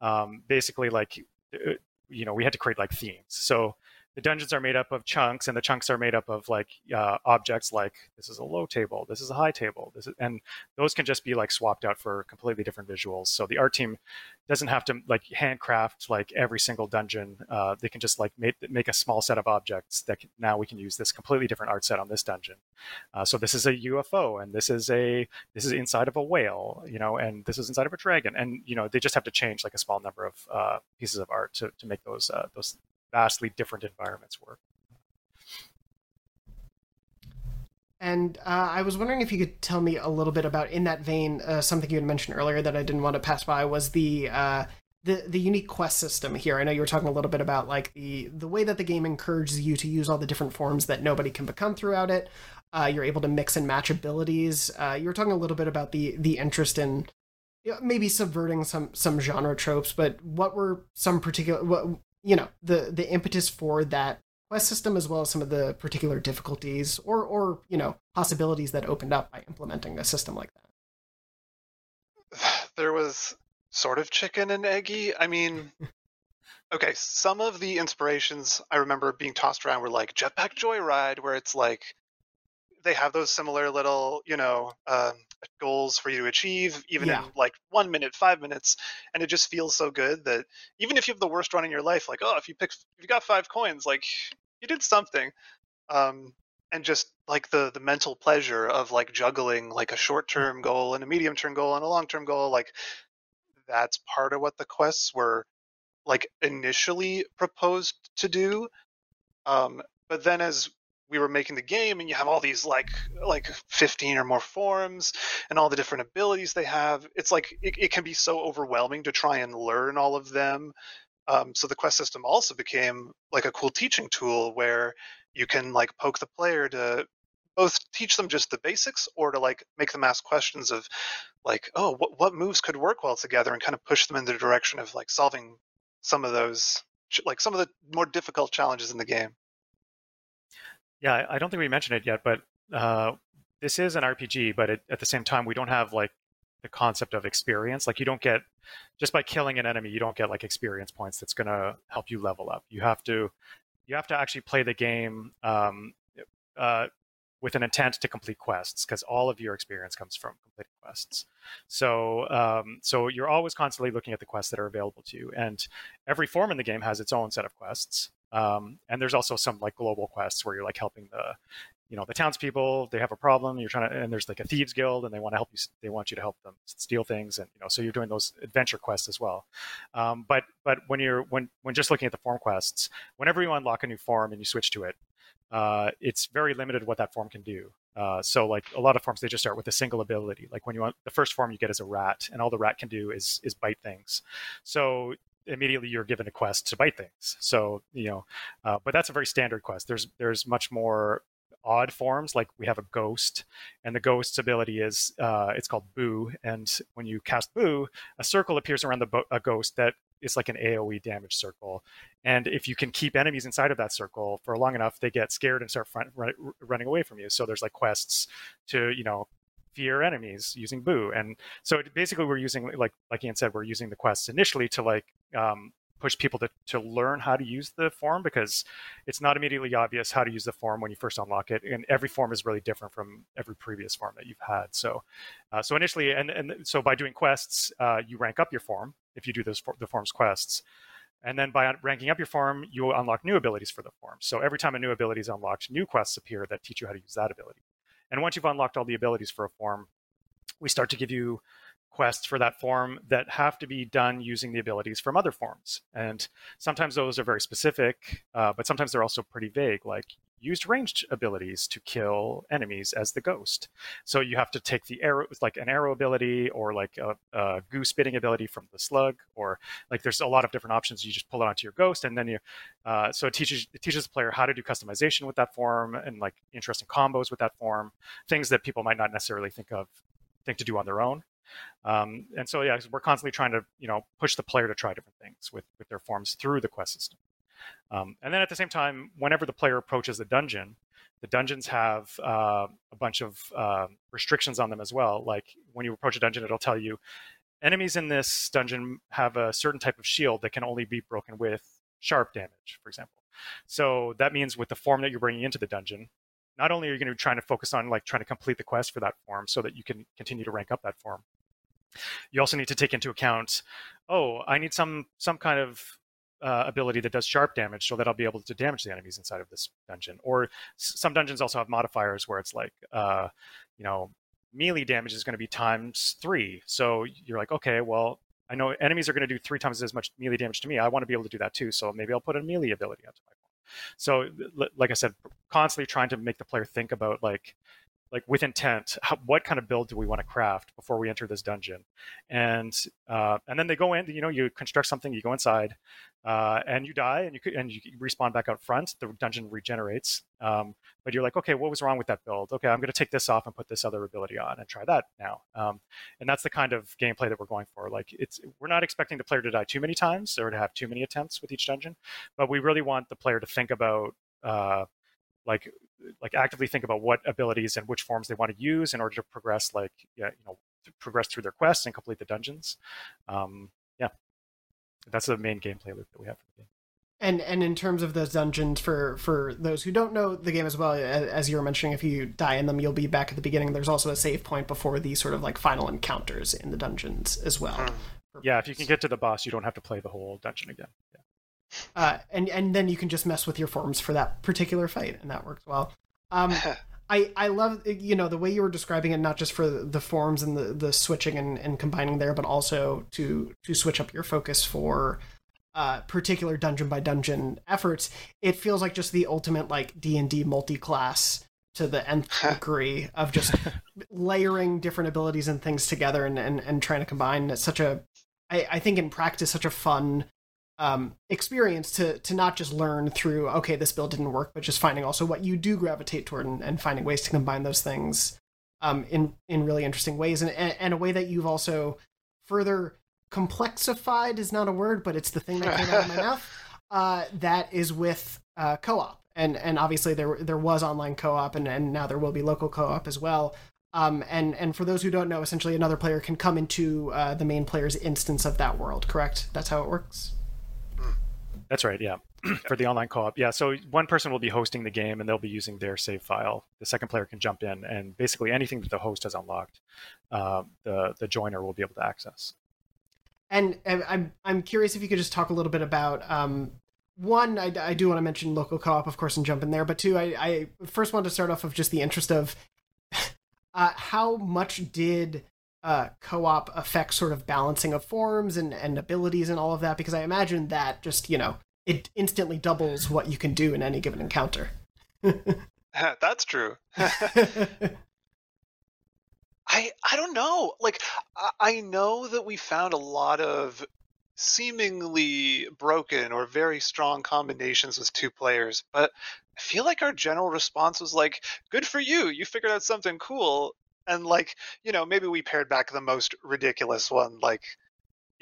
um, basically, like uh, you know, we had to create like themes. So the dungeons are made up of chunks and the chunks are made up of like uh, objects like this is a low table this is a high table this is, and those can just be like swapped out for completely different visuals. So the art team doesn't have to like handcraft like every single dungeon. Uh, they can just like make, make a small set of objects that can, now we can use this completely different art set on this dungeon. Uh, so this is a ufo and this is a this is inside of a whale you know and this is inside of a dragon. And you know they just have to change like a small number of uh, pieces of art to, to make those uh, those vastly different environments work. And uh, I was wondering if you could tell me a little bit about, in that vein, uh, something you had mentioned earlier that I didn't want to pass by was the uh, the the unique quest system here. I know you were talking a little bit about like the the way that the game encourages you to use all the different forms that nobody can become throughout it. Uh, you're able to mix and match abilities. Uh, you were talking a little bit about the the interest in maybe subverting some some genre tropes, but what were some particular what you know the the impetus for that quest system as well as some of the particular difficulties or or you know possibilities that opened up by implementing a system like that. There was sort of chicken and eggy. I mean okay some of the inspirations i remember being tossed around were like jetpack joyride where it's like they have those similar little you know um, goals for you to achieve even yeah. in like one minute five minutes and it just feels so good that even if you have the worst run in your life like oh if you pick if you got five coins like you did something um and just like the the mental pleasure of like juggling like a short term goal and a medium term goal and a long term goal like that's part of what the quests were like initially proposed to do um but then as we were making the game and you have all these like like 15 or more forms and all the different abilities they have. It's like it, it can be so overwhelming to try and learn all of them. Um, so the quest system also became like a cool teaching tool where you can like poke the player to both teach them just the basics or to like make them ask questions of like oh what, what moves could work well together and kind of push them in the direction of like solving some of those like some of the more difficult challenges in the game yeah, I don't think we mentioned it yet, but uh, this is an RPG, but it, at the same time, we don't have like the concept of experience. Like you don't get just by killing an enemy, you don't get like experience points that's going to help you level up. You have to you have to actually play the game um, uh, with an intent to complete quests because all of your experience comes from completing quests. So um, so you're always constantly looking at the quests that are available to you, and every form in the game has its own set of quests. Um, and there's also some like global quests where you're like helping the you know the townspeople they have a problem you're trying to and there's like a thieves guild and they want to help you they want you to help them steal things and you know so you're doing those adventure quests as well. Um, but but when you're when when just looking at the form quests whenever you unlock a new form and you switch to it uh, it's very limited what that form can do. Uh, so like a lot of forms they just start with a single ability. Like when you want the first form you get is a rat and all the rat can do is is bite things. So immediately you're given a quest to bite things. So you know, uh, but that's a very standard quest. There's there's much more odd forms like we have a ghost and the ghost's ability is uh, it's called boo and when you cast boo a circle appears around the bo- a ghost that is like an aoe damage circle and if you can keep enemies inside of that circle for long enough they get scared and start front, run, running away from you so there's like quests to you know fear enemies using boo. And so basically we're using like like ian said we're using the quests initially to like um, push people to, to learn how to use the form because it's not immediately obvious how to use the form when you first unlock it and every form is really different from every previous form that you've had. So uh, so initially and, and so by doing quests uh, you rank up your form if you do those for, the form's quests. And then by ranking up your form you unlock new abilities for the form. So every time a new ability is unlocked new quests appear that teach you how to use that ability and once you've unlocked all the abilities for a form we start to give you quests for that form that have to be done using the abilities from other forms. And sometimes those are very specific, uh, but sometimes they're also pretty vague, like used ranged abilities to kill enemies as the ghost. So you have to take the arrow, like an arrow ability, or like a, a goo spitting ability from the slug, or like there's a lot of different options. You just pull it onto your ghost, and then you. Uh, so it teaches it teaches the player how to do customization with that form and like interesting combos with that form, things that people might not necessarily think of think to do on their own. Um, and so yeah, we're constantly trying to you know push the player to try different things with with their forms through the quest system. Um, and then at the same time, whenever the player approaches the dungeon, the dungeons have uh, a bunch of uh, restrictions on them as well. Like when you approach a dungeon, it'll tell you enemies in this dungeon have a certain type of shield that can only be broken with sharp damage, for example. So that means with the form that you're bringing into the dungeon, not only are you going to be trying to focus on like trying to complete the quest for that form so that you can continue to rank up that form you also need to take into account oh i need some some kind of uh, ability that does sharp damage so that i'll be able to damage the enemies inside of this dungeon. Or s- some dungeons also have modifiers where it's like uh, you know melee damage is going to be times three. So you're like okay well i know enemies are going to do three times as much melee damage to me. I want to be able to do that too so maybe i'll put a melee ability onto my form. so, like I said, constantly trying to make the player think about like like with intent how, what kind of build do we want to craft before we enter this dungeon? And uh, and then they go in you know you construct something you go inside uh, and you die and you and you respawn back out front the dungeon regenerates um, but you're like okay what was wrong with that build? Okay i'm going to take this off and put this other ability on and try that now. Um, and that's the kind of gameplay that we're going for. Like it's we're not expecting the player to die too many times or to have too many attempts with each dungeon but we really want the player to think about uh, like like actively think about what abilities and which forms they want to use in order to progress like yeah you know progress through their quests and complete the dungeons. Um, yeah. That's the main gameplay loop that we have for the game. And and in terms of those dungeons for for those who don't know the game as well as you were mentioning if you die in them you'll be back at the beginning. There's also a save point before the sort of like final encounters in the dungeons as well. Hmm. yeah if you can get to the boss you don't have to play the whole dungeon again. Yeah. Uh, and and then you can just mess with your forms for that particular fight, and that works well. Um, I I love you know the way you were describing it, not just for the forms and the the switching and, and combining there, but also to to switch up your focus for uh, particular dungeon by dungeon efforts. It feels like just the ultimate like D and D multi class to the nth degree of just layering different abilities and things together and, and, and trying to combine. It's such a I, I think in practice such a fun um, experience to to not just learn through okay this build didn't work, but just finding also what you do gravitate toward and, and finding ways to combine those things um, in in really interesting ways and, and a way that you've also further complexified is not a word, but it's the thing that came out of my mouth. Uh, that is with uh, co-op, and and obviously there there was online co-op, and and now there will be local co-op as well. Um, and and for those who don't know, essentially another player can come into uh, the main player's instance of that world. Correct? That's how it works. That's right. Yeah. For the online co-op. Yeah. So one person will be hosting the game and they'll be using their save file. The second player can jump in and basically anything that the host has unlocked, uh, the the joiner will be able to access. And, I'm I'm curious if you could just talk a little bit about um, one, I, I do want to mention local co-op, of course, and jump in there. But two, I, I first want to start off of just the interest of uh, how much did uh, co-op affect sort of balancing of forms and, and abilities and all of that? Because I imagine that just you know it instantly doubles what you can do in any given encounter. That's true. I I don't know. Like I, I know that we found a lot of seemingly broken or very strong combinations with two players, but I feel like our general response was like, "Good for you! You figured out something cool." And like, you know, maybe we paired back the most ridiculous one, like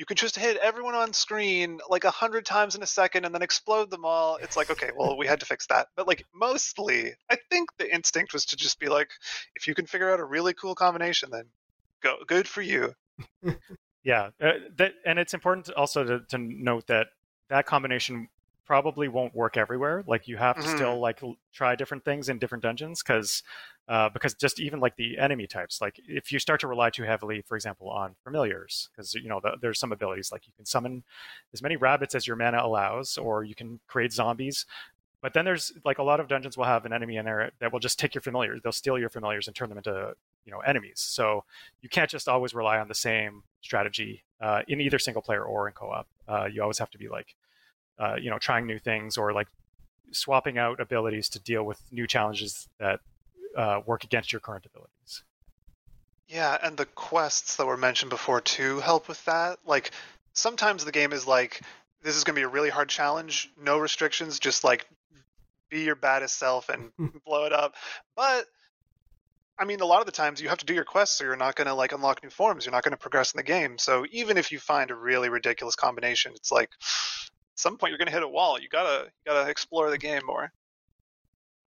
you can just hit everyone on screen like a hundred times in a second and then explode them all. It's like, okay, well, we had to fix that. But like mostly, I think the instinct was to just be like, if you can figure out a really cool combination, then go, good for you. yeah, uh, that, and it's important also to, to note that that combination probably won't work everywhere. Like you have to mm-hmm. still like try different things in different dungeons because uh, because just even like the enemy types, like if you start to rely too heavily, for example, on familiars, because you know the, there's some abilities like you can summon as many rabbits as your mana allows, or you can create zombies. But then there's like a lot of dungeons will have an enemy in there that will just take your familiars. They'll steal your familiars and turn them into you know enemies. So you can't just always rely on the same strategy uh, in either single player or in co-op. Uh, you always have to be like uh, you know trying new things or like swapping out abilities to deal with new challenges that uh, work against your current abilities. Yeah, and the quests that were mentioned before too help with that. Like sometimes the game is like, this is going to be a really hard challenge, no restrictions, just like be your baddest self and blow it up. But I mean, a lot of the times you have to do your quests, so you're not going to like unlock new forms. You're not going to progress in the game. So even if you find a really ridiculous combination, it's like at some point you're going to hit a wall. You gotta you gotta explore the game more.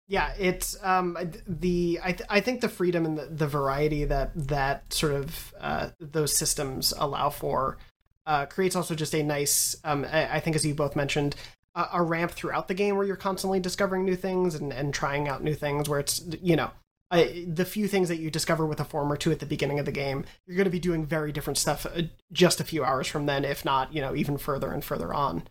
Yeah, it's um the I th- I think the freedom and the, the variety that that sort of uh, those systems allow for uh, creates also just a nice um I, I think as you both mentioned a, a ramp throughout the game where you're constantly discovering new things and and trying out new things where it's you know the few things that you discover with a form or two at the beginning of the game, you're going to be doing very different stuff uh, just a few hours from then, if not, you know, even further and further on.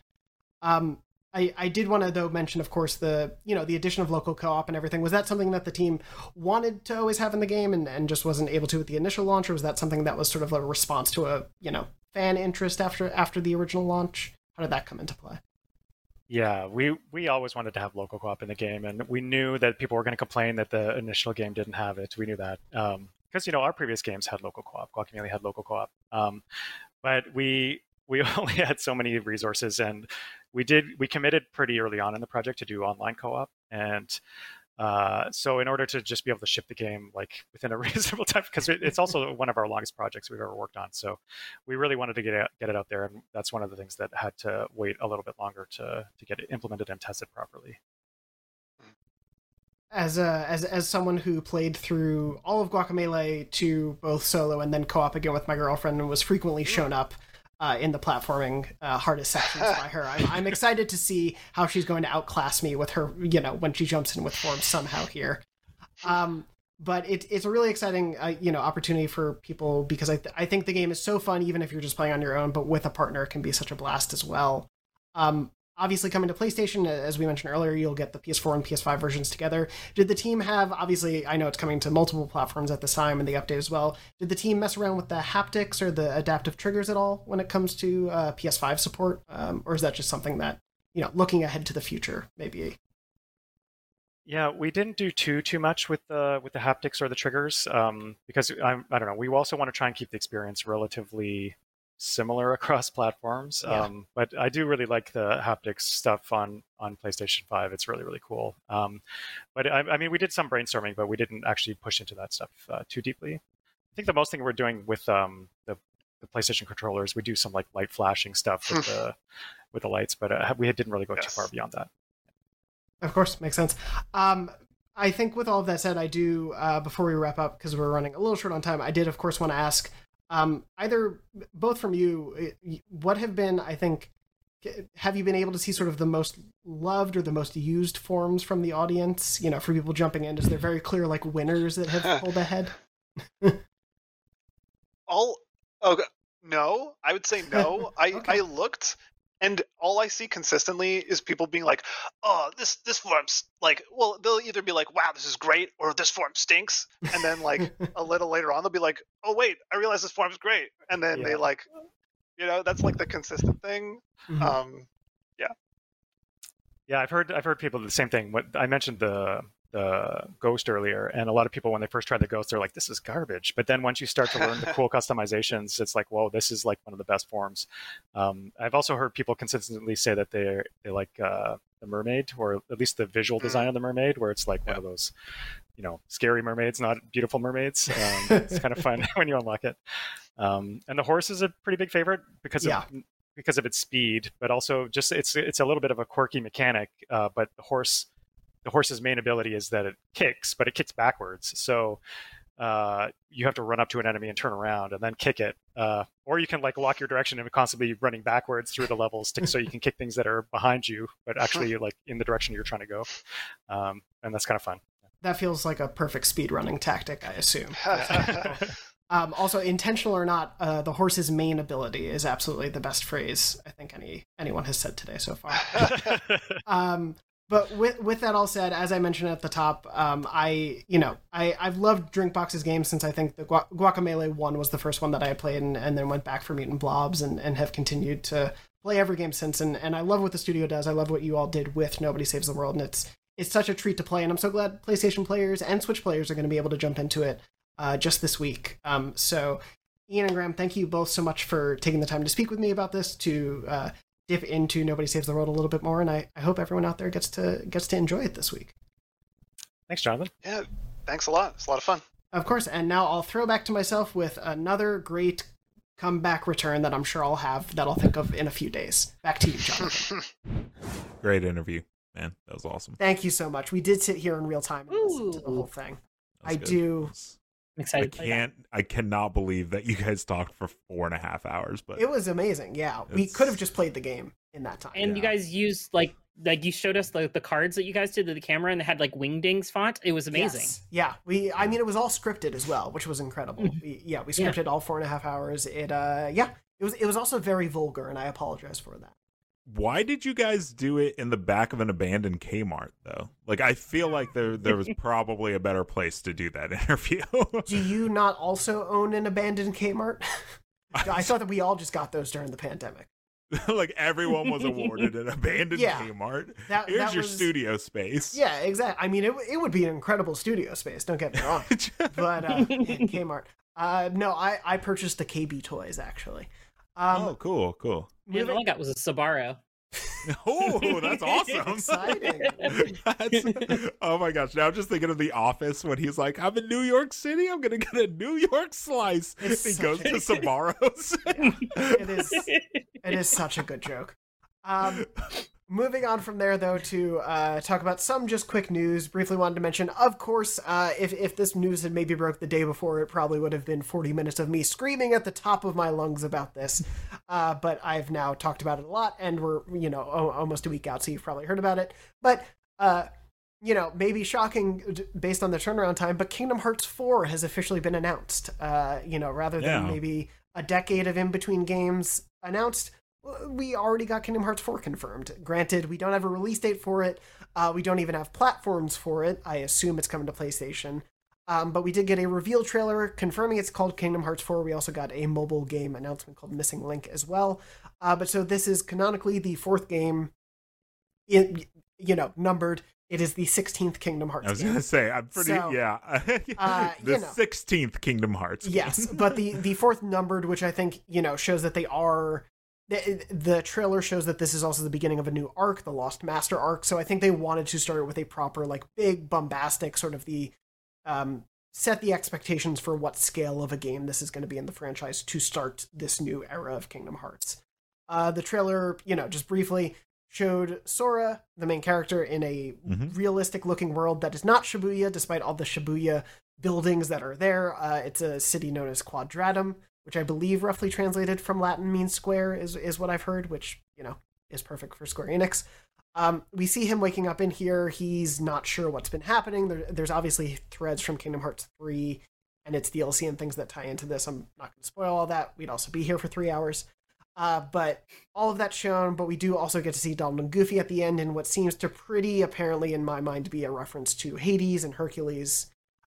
Um, I, I did want to though mention, of course, the you know the addition of local co-op and everything. Was that something that the team wanted to always have in the game and, and just wasn't able to with the initial launch, or was that something that was sort of a response to a you know fan interest after after the original launch? How did that come into play? Yeah, we we always wanted to have local co-op in the game, and we knew that people were going to complain that the initial game didn't have it. We knew that because um, you know our previous games had local co-op. Guacamelee had local co-op, um, but we we only had so many resources and we did we committed pretty early on in the project to do online co-op and uh, so in order to just be able to ship the game like within a reasonable time because it, it's also one of our longest projects we've ever worked on so we really wanted to get it, get it out there and that's one of the things that had to wait a little bit longer to to get it implemented and tested properly. As a as as someone who played through all of Guacamelee to both solo and then co-op again with my girlfriend and was frequently shown up uh, in the platforming uh, hardest sections by her. I'm, I'm, excited to see how she's going to outclass me with her, you know, when she jumps in with forms somehow here. Um, but it, it's a really exciting, uh, you know, opportunity for people because I, th- I think the game is so fun, even if you're just playing on your own, but with a partner, it can be such a blast as well. Um, obviously coming to PlayStation, as we mentioned earlier, you'll get the PS4 and PS5 versions together. Did the team have, obviously, I know it's coming to multiple platforms at this time and the update as well. Did the team mess around with the haptics or the adaptive triggers at all when it comes to uh, PS5 support? Um, or is that just something that, you know, looking ahead to the future, maybe? Yeah, we didn't do too too much with the with the haptics or the triggers um, because I, I don't know. We also want to try and keep the experience relatively similar across platforms. Yeah. Um, but I do really like the haptics stuff on on PlayStation Five. It's really really cool. Um, but I, I, mean, we did some brainstorming, but we didn't actually push into that stuff uh, too deeply. I think the most thing we're doing with um, the the PlayStation controllers, we do some like light flashing stuff with the with the lights, but uh, we didn't really go yes. too far beyond that. Of course, makes sense. Um, I think with all of that said, I do uh, before we wrap up because we're running a little short on time. I did, of course, want to ask um, either both from you, what have been, I think, have you been able to see sort of the most loved or the most used forms from the audience? You know, for people jumping in, is there very clear like winners that have pulled ahead? All oh no, I would say no. I okay. I looked and all I see consistently is people being like, "Oh, this this form's like," well, they'll either be like, "Wow, this is great," or "This form stinks," and then like a little later on, they'll be like, "Oh wait, I realize this form's great," and then they like, you know, that's like the consistent thing. Mhm. Um, Yeah, Yeah, I've heard I've heard people do the same thing. What I mentioned the the ghost earlier, and a lot of people when they first try the ghost, they're like, "This is garbage." But then once you start to learn the cool customizations, it's like, "Whoa, this is like one of the best forms." Um, I've also heard people consistently say that they they like uh, the mermaid, or at least the visual design of the mermaid, where it's like one of those, you know, scary mermaids, not beautiful mermaids. Um, it's kind of fun when you unlock it. Um, and the horse is a pretty big favorite because Yeah. of because of its speed, but also just it's it's a little bit of a quirky mechanic. Uh, but the horse, the horse's main ability is that it kicks, but it kicks backwards. So uh, you have to run up to an enemy and turn around and then kick it, uh, or you can like lock your direction and constantly running backwards through the levels to, so you can kick things that are behind you, but actually like in the direction you're trying to go. Um, and that's kind of fun. that feels like a perfect speed running tactic, I assume. Um, also, intentional or not, uh, the horse's main ability is absolutely the best phrase I think any anyone has said today so far. um, but with with that all said, as I mentioned at the top, um, I you know I I've loved Drinkbox's games since I think the Gua- Guacamelee one was the first one that I played, and, and then went back for Mutant Blobs, and, and have continued to play every game since. And, and I love what the studio does. I love what you all did with Nobody Saves the World, and it's it's such a treat to play. And I'm so glad PlayStation players and Switch players are going to be able to jump into it uh, just this week. Um, so. Ian and Graham, thank you both so much for taking the time to speak with me about this, to uh, dip into Nobody Saves the World a little bit more, and I, I hope everyone out there gets to gets to enjoy it this week. Thanks, Jonathan. yeah, thanks a lot. It's a lot of fun. Of course, and now I'll throw back to myself with another great comeback return that I'm sure I'll have that I'll think of in a few days. Back to you, Jonathan. Great interview, man. That was awesome. Thank you so much. We did sit here in real time and listen to the whole thing. I good. do. I'm I excited. to can't. I cannot believe that you guys talked for four and a half hours. But It was amazing. Yeah, we could have just played the game in that time. And you guys used like like you showed us the, the cards that you guys did to the camera and they had like wingdings font. It was amazing. Yes. Yeah, we. I mean, it was all scripted as well, which was incredible. We, yeah, we Yeah. scripted all four and a half hours. It. uh Yeah, it was. It was also very vulgar, and I apologize for that. Why did you guys do it in the back of an abandoned Kmart though? Like I feel like there there was probably a better place to do that interview. Do you not also own an abandoned Kmart? I thought that we all just got those during the pandemic. like everyone was awarded an abandoned Yeah. Kmart. That- Here's that your was- studio space. Yeah, exactly. I mean, it, it would be an incredible studio space. Don't get me wrong. But uh, Kmart. Uh, no, I I purchased the KB toys actually. Um, oh, cool, cool. Man, all I got was a Sbarro. Oh, that's awesome. Exciting. That's- oh my gosh. Now I'm just thinking of The Office when he's like, I'm in New York City. I'm going to get a New York slice. It's he goes a- to Sbarro's. it is it is such a good joke. Um, moving on from there, though, to uh, talk about some just quick news. Briefly wanted to mention, of course, uh, if if this news had maybe broke the day before, it probably would have been 40 minutes of me screaming at the top of my lungs about this. Uh, but I've now talked about it a lot, and we're you know o- almost a week out, so you've probably heard about it. But uh, you know, maybe shocking based on the turnaround time, but Kingdom Hearts 4 has officially been announced. Uh, you know, rather than Yeah. maybe a decade of in between games announced, we already got Kingdom Hearts 4 confirmed. Granted, we don't have a release date for it. Uh, we don't even have platforms for it. I assume it's coming to PlayStation. Um, but we did get a reveal trailer confirming it's called Kingdom Hearts 4. We also got a mobile game announcement called Missing Link as well. Uh, but so this is canonically the fourth game, in, you know, numbered. It is the 16th Kingdom Hearts I was going to say, I'm pretty, So, yeah. uh, the you know. 16th Kingdom Hearts. Yes, but the the fourth numbered, which I think you know shows that they are. The, the trailer shows that this is also the beginning of a new arc, the Lost Master arc. So I think they wanted to start it with a proper, like, big, bombastic sort of the um, set the expectations for what scale of a game this is going to be in the franchise to start this new era of Kingdom Hearts. Uh, the trailer, you know, just briefly showed Sora, the main character, in a Mhm. realistic looking world that is not Shibuya, despite all the Shibuya buildings that are there. Uh, it's a city known as Quadratum, which I believe roughly translated from Latin means square, is, is what I've heard, which, you know, is perfect for Square Enix. Um, we see him waking up in here. He's not sure what's been happening. There, there's obviously threads from Kingdom Hearts 3 and its DLC and things that tie into this. I'm not going to spoil all that. We'd also be here for three hours. Uh, but all of that's shown, but we do also get to see Donald and Goofy at the end in what seems to pretty apparently, in my mind, be a reference to Hades and Hercules.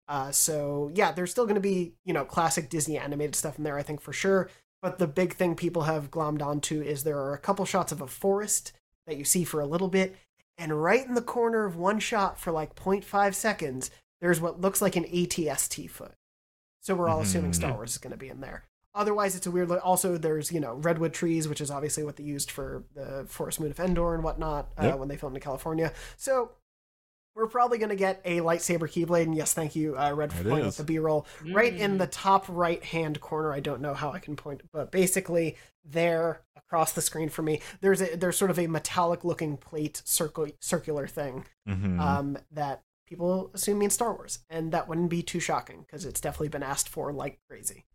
Uh, so yeah, there's still going to be you know classic Disney animated stuff in there, I think for sure. But the big thing people have glommed onto is there are a couple shots of a forest that you see for a little bit, and right in the corner of one shot for like 0.5 seconds, there's what looks like an ATST foot. So we're all assuming Star Mhm. Wars is going to be in there. Otherwise, it's a weird. Look. Also, there's you know redwood trees, which is obviously what they used for the Forest Moon of Endor and whatnot uh, Yep. when they filmed in California. So we're probably going to get a lightsaber keyblade. And yes, thank you, uh, Red, for pointing out is. the B-roll right in Mm. the top right hand corner. I don't know how I can point, but basically there across the screen for me, there's a there's sort of a metallic looking plate circle circular thing Mhm. um, that people assume means Star Wars, and that wouldn't be too shocking because it's definitely been asked for like crazy.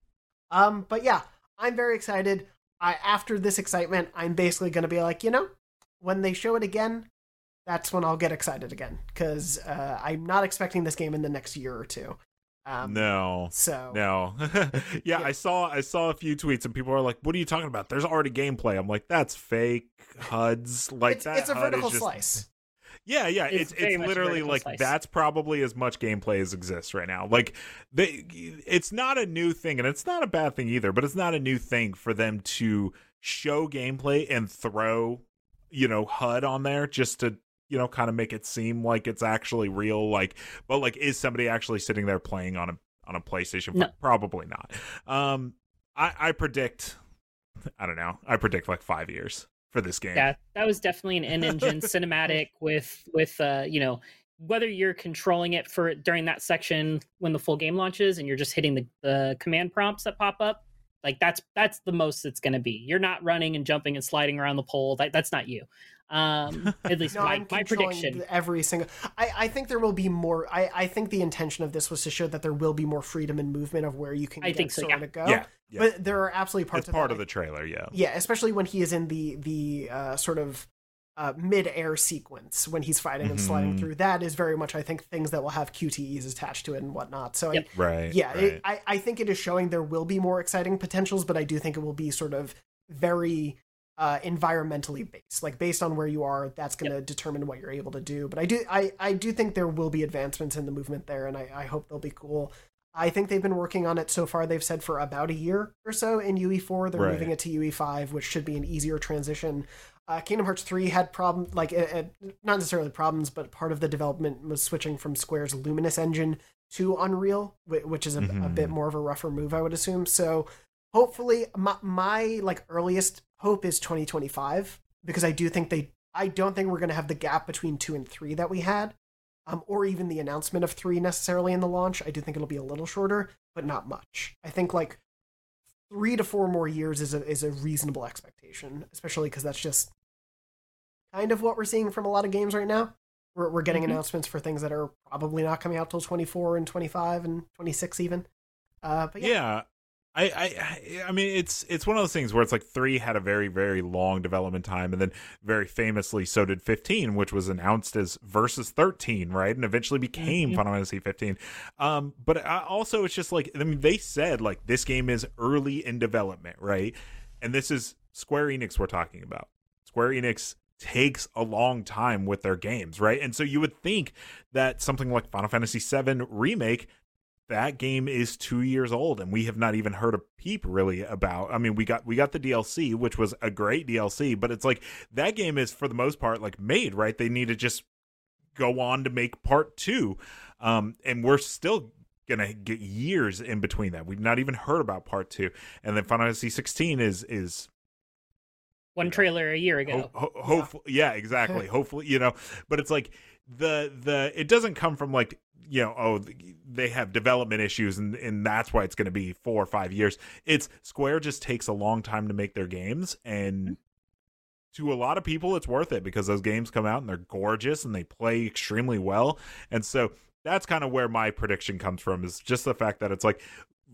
Um, but yeah, I'm very excited. I after this excitement, I'm basically going to be like, you know, when they show it again, that's when I'll get excited again because uh, I'm not expecting this game in the next year or two. Um, no. So No. yeah, Yeah. I saw I saw a few tweets and people are like, "What are you talking about? There's already gameplay." I'm like, "That's fake HUDs." Like it's, that it's a HUD vertical just- slice. Yeah, yeah, It's it's it's literally like slice. that's probably as much gameplay as exists right now. Like they it's not a new thing and it's not a bad thing either, but it's not a new thing for them to show gameplay and throw, you know, HUD on there just to you know kind of make it seem like it's actually real like but like is somebody actually sitting there playing on a on a PlayStation? No. Probably not. Um I I predict I don't know. I predict like 5 years for this game. Yeah, that was definitely an in-engine cinematic with with uh, you know whether you're controlling it for during that section when the full game launches and you're just hitting the, the command prompts that pop up. Like that's that's the most it's going to be. You're not running and jumping and sliding around the pole. That, that's not you. Um, at least No, my, I'm my controlling prediction. every single. I, I think there will be more. I, I think the intention of this was to show that there will be more freedom and movement of where you can I get think so, yeah. to go. Yeah. yeah. But there are absolutely parts it's of part that of the trailer, yeah. Yeah, especially when he is in the the uh, sort of uh, mid-air sequence when he's fighting and sliding Mhm. through. That is very much, I think, things that will have QTEs attached to it and whatnot. So, Yep. Right. Yeah, right. it, I I think it is showing there will be more exciting potentials, but I do think it will be sort of very uh, environmentally based, like based on where you are. That's going to determine what you're able to do. But I do I I do think there will be advancements in the movement there, and I I hope they'll be cool. I think they've been working on it so far. They've said for about a year or so in UE4. They're Right. moving it to UE5, which should be an easier transition. Uh, Kingdom Hearts 3 had problems, like, uh, uh, not necessarily problems, but part of the development was switching from Square's Luminous engine to Unreal, which is a, a Mhm. bit more of a rougher move, I would assume. So hopefully, my, my like earliest hope is 2025 because I do think they, I don't think we're going to have the gap between two and three that we had um, or even the announcement of three necessarily in the launch. I do think it'll be a little shorter, but not much. I think like three to four more years is a is a reasonable expectation, especially because that's just kind of what we're seeing from a lot of games right now. We're we're getting Mhm. announcements for things that are probably not coming out till twenty four and twenty five and twenty six even. Uh, but yeah, yeah. I, I I mean it's it's one of those things where it's like three had a very very long development time and then very famously so did 15 which was announced as versus 13 right? And eventually became Mhm. Final Fantasy 15 um but I, also it's just like I mean they said like this game is early in development right? And this is Square Enix we're talking about. Square Enix takes a long time with their games right? And so you would think that something like Final Fantasy 7 remake that game is two years old and we have not even heard a peep really about i mean we got we got the dlc which was a great dlc but it's like that game is for the most part like made right they need to just go on to make part two um and we're still gonna get years in between that we've not even heard about part two and then final fantasy 16 is is One trailer a year ago. Ho- ho- hopefully, yeah, exactly. hopefully, you know, but it's like the the it doesn't come from like you know oh they have development issues and and that's why it's going to be four or five years. It's Square just takes a long time to make their games and. Mm-hmm. To a lot of people, it's worth it because those games come out and they're gorgeous and they play extremely well. And so that's kind of where my prediction comes from is just the fact that it's like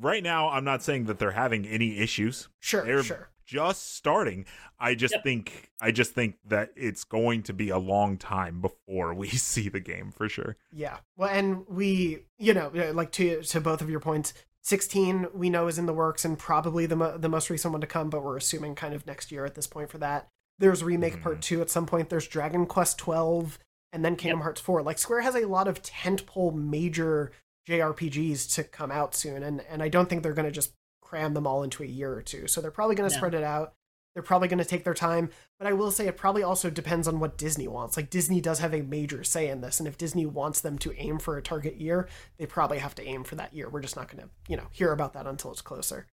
right now, I'm not saying that they're having any issues sure, they're sure. Just starting. I just Yep. think I just think that it's going to be a long time before we see the game for sure. Yeah. Well, and we, you know, like to to both of your points, 16 we know is in the works and probably the mo- the most recent one to come, but we're assuming kind of next year at this point for that. There's remake Mhm. part two at some point. There's Dragon Quest 12 and then Kingdom Hearts 4. Like Square has a lot of tentpole major JRPGs to come out soon, and and I don't think they're going to just cram them all into a year or two. So they're probably going to No. spread it out. They're probably going to take their time, but I will say it probably also depends on what Disney wants. Like Disney does have a major say in this, and if Disney wants them to aim for a target year, they probably have to aim for that year. We're just not going to, you know, hear about that until it's closer.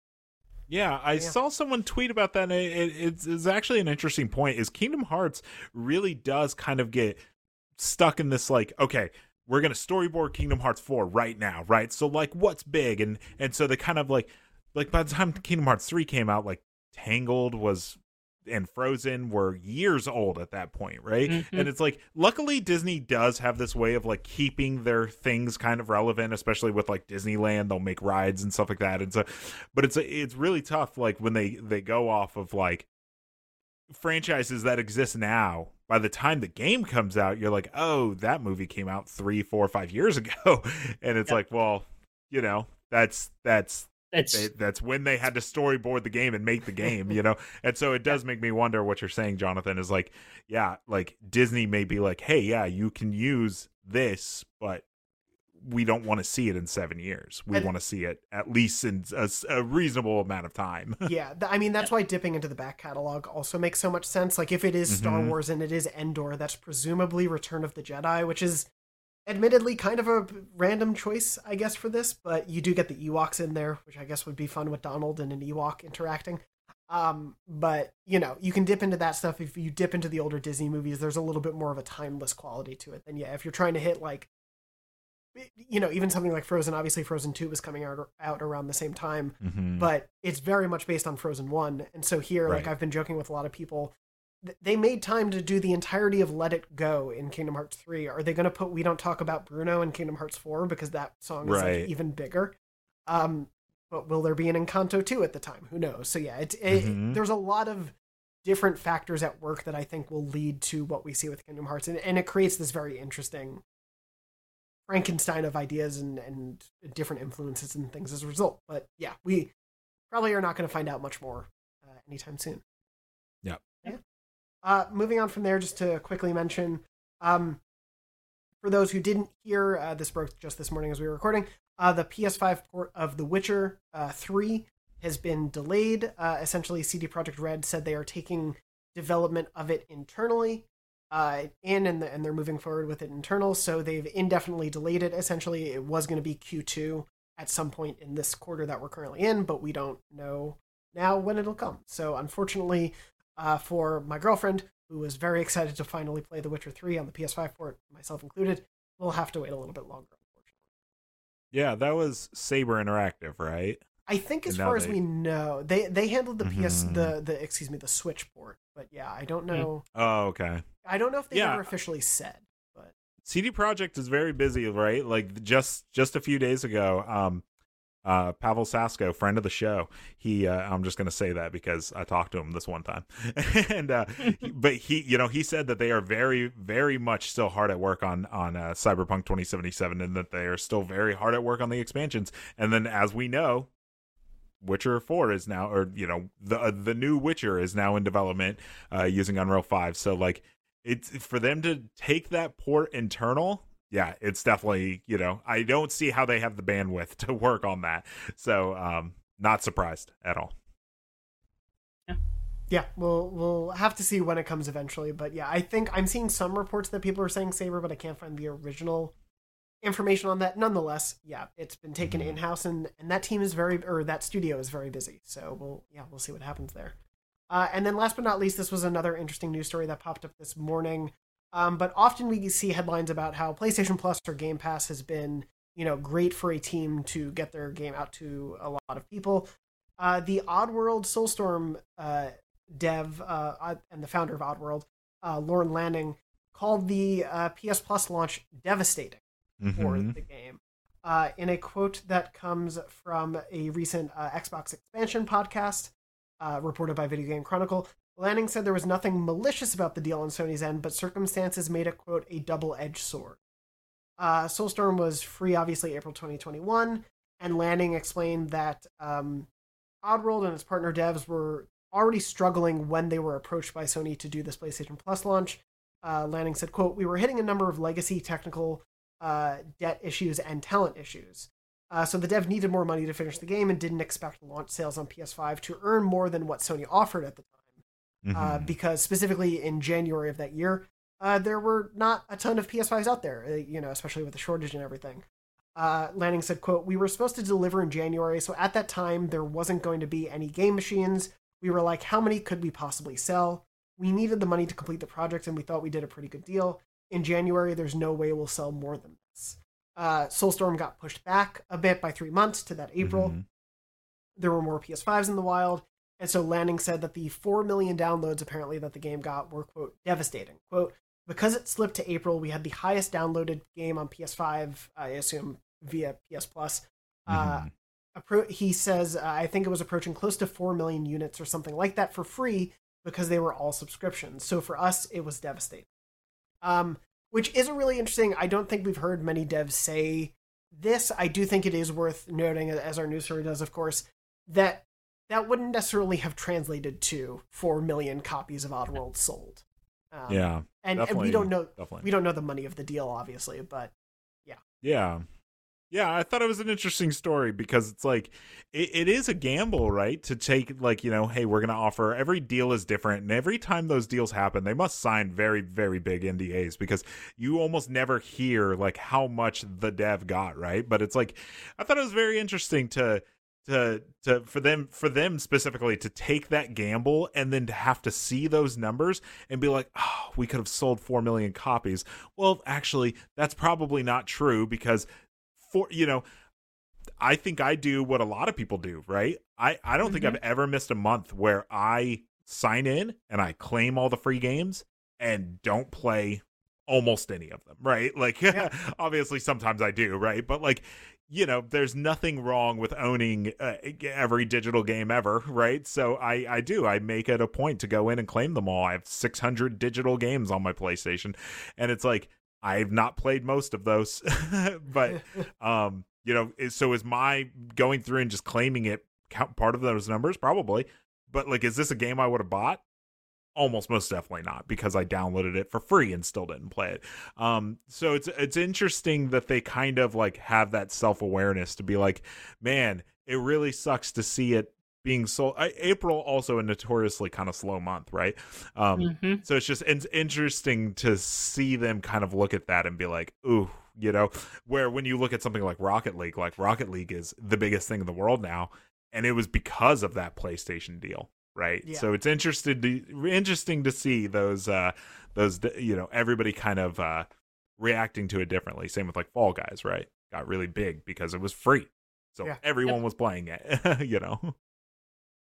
Yeah, I Yeah. saw someone tweet about that. And it, it, it's, it's actually an interesting point. Is Kingdom Hearts really does kind of get stuck in this like, okay, we're gonna storyboard Kingdom Hearts four right now, right? So like, what's big? And and so they kind of like, like by the time Kingdom Hearts three came out, like Tangled was and Frozen were years old at that point, right? Mhm. And it's like, luckily Disney does have this way of like keeping their things kind of relevant, especially with like Disneyland. They'll make rides and stuff like that, and so, but it's it's really tough, like when they they go off of like franchises that exist now. By the time the game comes out, you're like, oh, that movie came out three, four, five years ago, and it's Yep. like, well, you know, that's that's they, that's when they had to storyboard the game and make the game, you know. And so it does make me wonder what you're saying, Jonathan. Is like, yeah, like Disney may be like, hey, yeah, you can use this, but we don't want to see it in seven years. We want to see it at least in a reasonable amount of time. yeah, th- I mean that's why dipping into the back catalog also makes so much sense. Like if it is Star Mhm. Wars and it is Endor, that's presumably Return of the Jedi, which is admittedly kind of a random choice, I guess, for this. But you do get the Ewoks in there, which I guess would be fun with Donald and an Ewok interacting. Um, but you know, you can dip into that stuff. If you dip into the older Disney movies, there's a little bit more of a timeless quality to it than yeah. If you're trying to hit like, you know, even something like Frozen. Obviously, Frozen Two was coming out out around the same time Mhm. but it's very much based on Frozen 1. And so here, like I've been joking with a lot of people, they made time to do the entirety of Let It Go in Kingdom Hearts 3. Are they going to put We Don't Talk About Bruno in Kingdom Hearts 4 because that song is Right. like even bigger? Um, but will there be an Encanto 2 at the time? Who knows? So yeah, it, it, Mhm. there's a lot of different factors at work that I think will lead to what we see with Kingdom Hearts. And, and it creates this very interesting Frankenstein of ideas and, and different influences and things as a result. But yeah, we probably are not going to find out much more uh, anytime soon. Uh, moving on from there, just to quickly mention, um, for those who didn't hear, uh, this broke just this morning as we were recording. Uh, the PS5 port of The Witcher uh, 3 has been delayed. Uh, essentially, CD Projekt Red said they are taking development of it internally uh, in and, the, and they're moving forward with it internal. So they've indefinitely delayed it. Essentially, it was going to be Q2 at some point in this quarter that we're currently in, but we don't know now when it'll come. So unfortunately, uh, for my girlfriend, who was very excited to finally play The Witcher 3 on the PS5 port, myself included, we'll have to wait a little bit longer, unfortunately. yeah, that was Saber Interactive, right? I think as far as we know, they they handled the PS Mhm. the the excuse me the Switch port, but yeah, I don't know. Oh, okay. I don't know if they Yeah. ever officially said, but CD Projekt is very busy, right? Like just just a few days ago, um, uh, Pavel Sasko, friend of the show, he uh, I'm just gonna say that because I talked to him this one time, and uh, he- but he, you know, he said that they are very very much still hard at work on on uh, Cyberpunk 2077, and that they are still very hard at work on the expansions. And then, as we know, Witcher 4 is now, or you know, the uh, the new Witcher is now in development uh, using Unreal 5. So like, it's for them to take that port internal. Yeah, it's definitely you know I don't see how they have the bandwidth to work on that. So um, not surprised at all. yeah, we'll we'll have to see when it comes eventually. But yeah, I think I'm seeing some reports that people are saying Saber, but I can't find the original information on that. Nonetheless, yeah, it's been taken Mhm. in house, and and that team is very or that studio is very busy. So we'll yeah we'll see what happens there. Uh, and then last but not least, this was another interesting news story that popped up this morning. Um, but often we see headlines about how PlayStation Plus or Game Pass has been, you know, great for a team to get their game out to a lot of people. Uh, the Oddworld Soulstorm uh, dev uh, and the founder of Oddworld, uh, Lorne Lanning, called the uh, PS Plus launch devastating for Mhm. the game. Uh, in a quote that comes from a recent uh, Xbox expansion podcast uh, reported by Video Game Chronicle, Lanning said there was nothing malicious about the deal on Sony's end, but circumstances made it, quote, a double edged sword. Uh, Soulstorm was free, obviously, April 2021. and Lanning explained that um, Oddworld and its partner devs were already struggling when they were approached by Sony to do this PlayStation Plus launch. Uh, Lanning said, "quote We were hitting a number of legacy technical uh, debt issues and talent issues. Uh, so the dev needed more money to finish the game and didn't expect launch sales on PS5 to earn more than what Sony offered at the uh, Mhm. because specifically in January of that year, uh, there were not a ton of PS5s out there, uh, you know, especially with the shortage and everything. Uh, Lanning said, "quote We were supposed to deliver in January, so at that time there wasn't going to be any game machines. We were like, how many could we possibly sell? We needed the money to complete the project, and we thought we did a pretty good deal. In January, there's no way we'll sell more than this." Uh, Soulstorm got pushed back a bit by three months to that April. Mhm. There were more PS5s in the wild, and so Lanning said that the four million downloads apparently that the game got were quote devastating. Quote because it slipped to April, we had the highest downloaded game on PS5. I assume via PS Plus. Uh, Mhm. appro- he says uh, I think it was approaching close to four million units or something like that for free because they were all subscriptions. So for us, it was devastating. Um, which is a really interesting. I don't think we've heard many devs say this. I do think it is worth noting, as our news story does, of course, that that wouldn't necessarily have translated to four million copies of Oddworld sold. Um, yeah, and, and we don't know definitely. we don't know the money of the deal, obviously, but yeah, Yeah. Yeah, I thought it was an interesting story because it's like it, it is a gamble, right? To take like, you know, hey, we're gonna offer every deal is different, and every time those deals happen, they must sign very, very big NDAs because you almost never hear like how much the dev got, right? But it's like I thought it was very interesting to to to for them for them specifically to take that gamble and then to have to see those numbers and be like oh we could have sold 4 million copies. Well actually that's probably not true because for you know i think i do what a lot of people do right? I i don't think mm-hmm. i've ever missed a month where i sign in and i claim all the free games and don't play almost any of them right? Like Yeah. obviously sometimes i do right? But like you know there's nothing wrong with owning uh, every digital game ever right? So i i do. I make it a point to go in and claim them all. I have 600 digital games on my playstation and it's like i've not played most of those. But um you know so is my going through and just claiming it count part of those numbers? Probably. But like is this a game i would have bought almost most definitely not because i downloaded it for free and still didn't play it. Um so it's it's interesting that they kind of like have that self-awareness to be like man it really sucks to see it being sold. I, april also a notoriously kind of slow month right? Um Mhm. so it's just it's interesting to see them kind of look at that and be like, ooh, you know, where when you look at something like Rocket League, like Rocket League is the biggest thing in the world now, and it was because of that PlayStation deal, right? Yeah. So it's interested to interesting to see those uh those you know everybody kind of uh reacting to it differently. Same with like Fall Guys, right? Got really big because it was free. So Yeah. everyone was playing it, you know.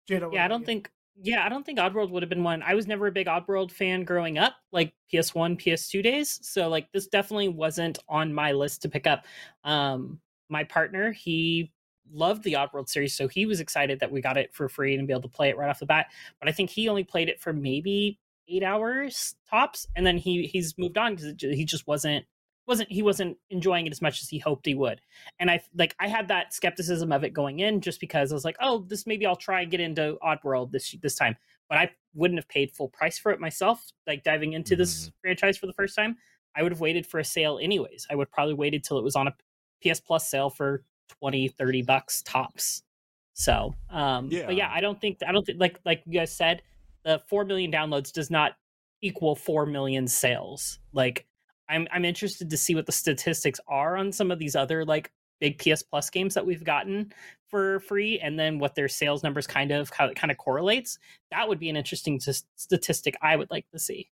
Jada, Yeah, I don't you? think. Yeah, I don't think Oddworld would have been one. I was never a big Oddworld fan growing up, like PS1, PS2 days. So like this definitely wasn't on my list to pick up. Um, my partner, he loved the Oddworld series, so he was excited that we got it for free and be able to play it right off the bat. But I think he only played it for maybe eight hours tops, and then he he's moved on because he just wasn't wasn't he wasn't enjoying it as much as he hoped he would. And i like i had that skepticism of it going in just because i was like oh this maybe i'll try and get into oddworld this this time but i wouldn't have paid full price for it myself like diving into this mm-hmm. franchise for the first time. I would have waited for a sale anyways. I would probably waited till it was on a ps plus sale for 20 30 bucks tops so um Yeah. but yeah i don't think i don't think like like you guys said the 4 million downloads does not equal 4 million sales like I'm I'm interested to see what the statistics are on some of these other like big PS Plus games that we've gotten for free, and then what their sales numbers kind of how it kind of correlates. That would be an interesting s- statistic I would like to see.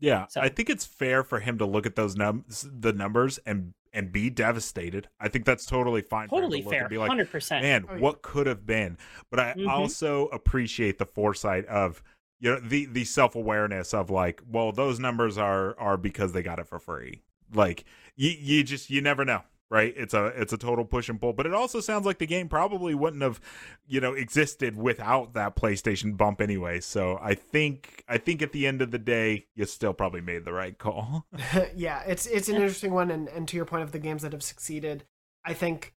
Yeah, So- I think it's fair for him to look at those num the numbers and and be devastated. I think that's totally fine. Totally for to fair, and be like, hundred percent. man, Oh, yeah. what could have been? But I Mhm. also appreciate the foresight of you know the the self awareness of like, well, those numbers are are because they got it for free. Like you you just you never know. Right, it's a it's a total push and pull, but it also sounds like the game probably wouldn't have, you know, existed without that PlayStation bump anyway. So I think I think at the end of the day, you still probably made the right call. yeah, it's it's an interesting one, and, and to your point of the games that have succeeded, I think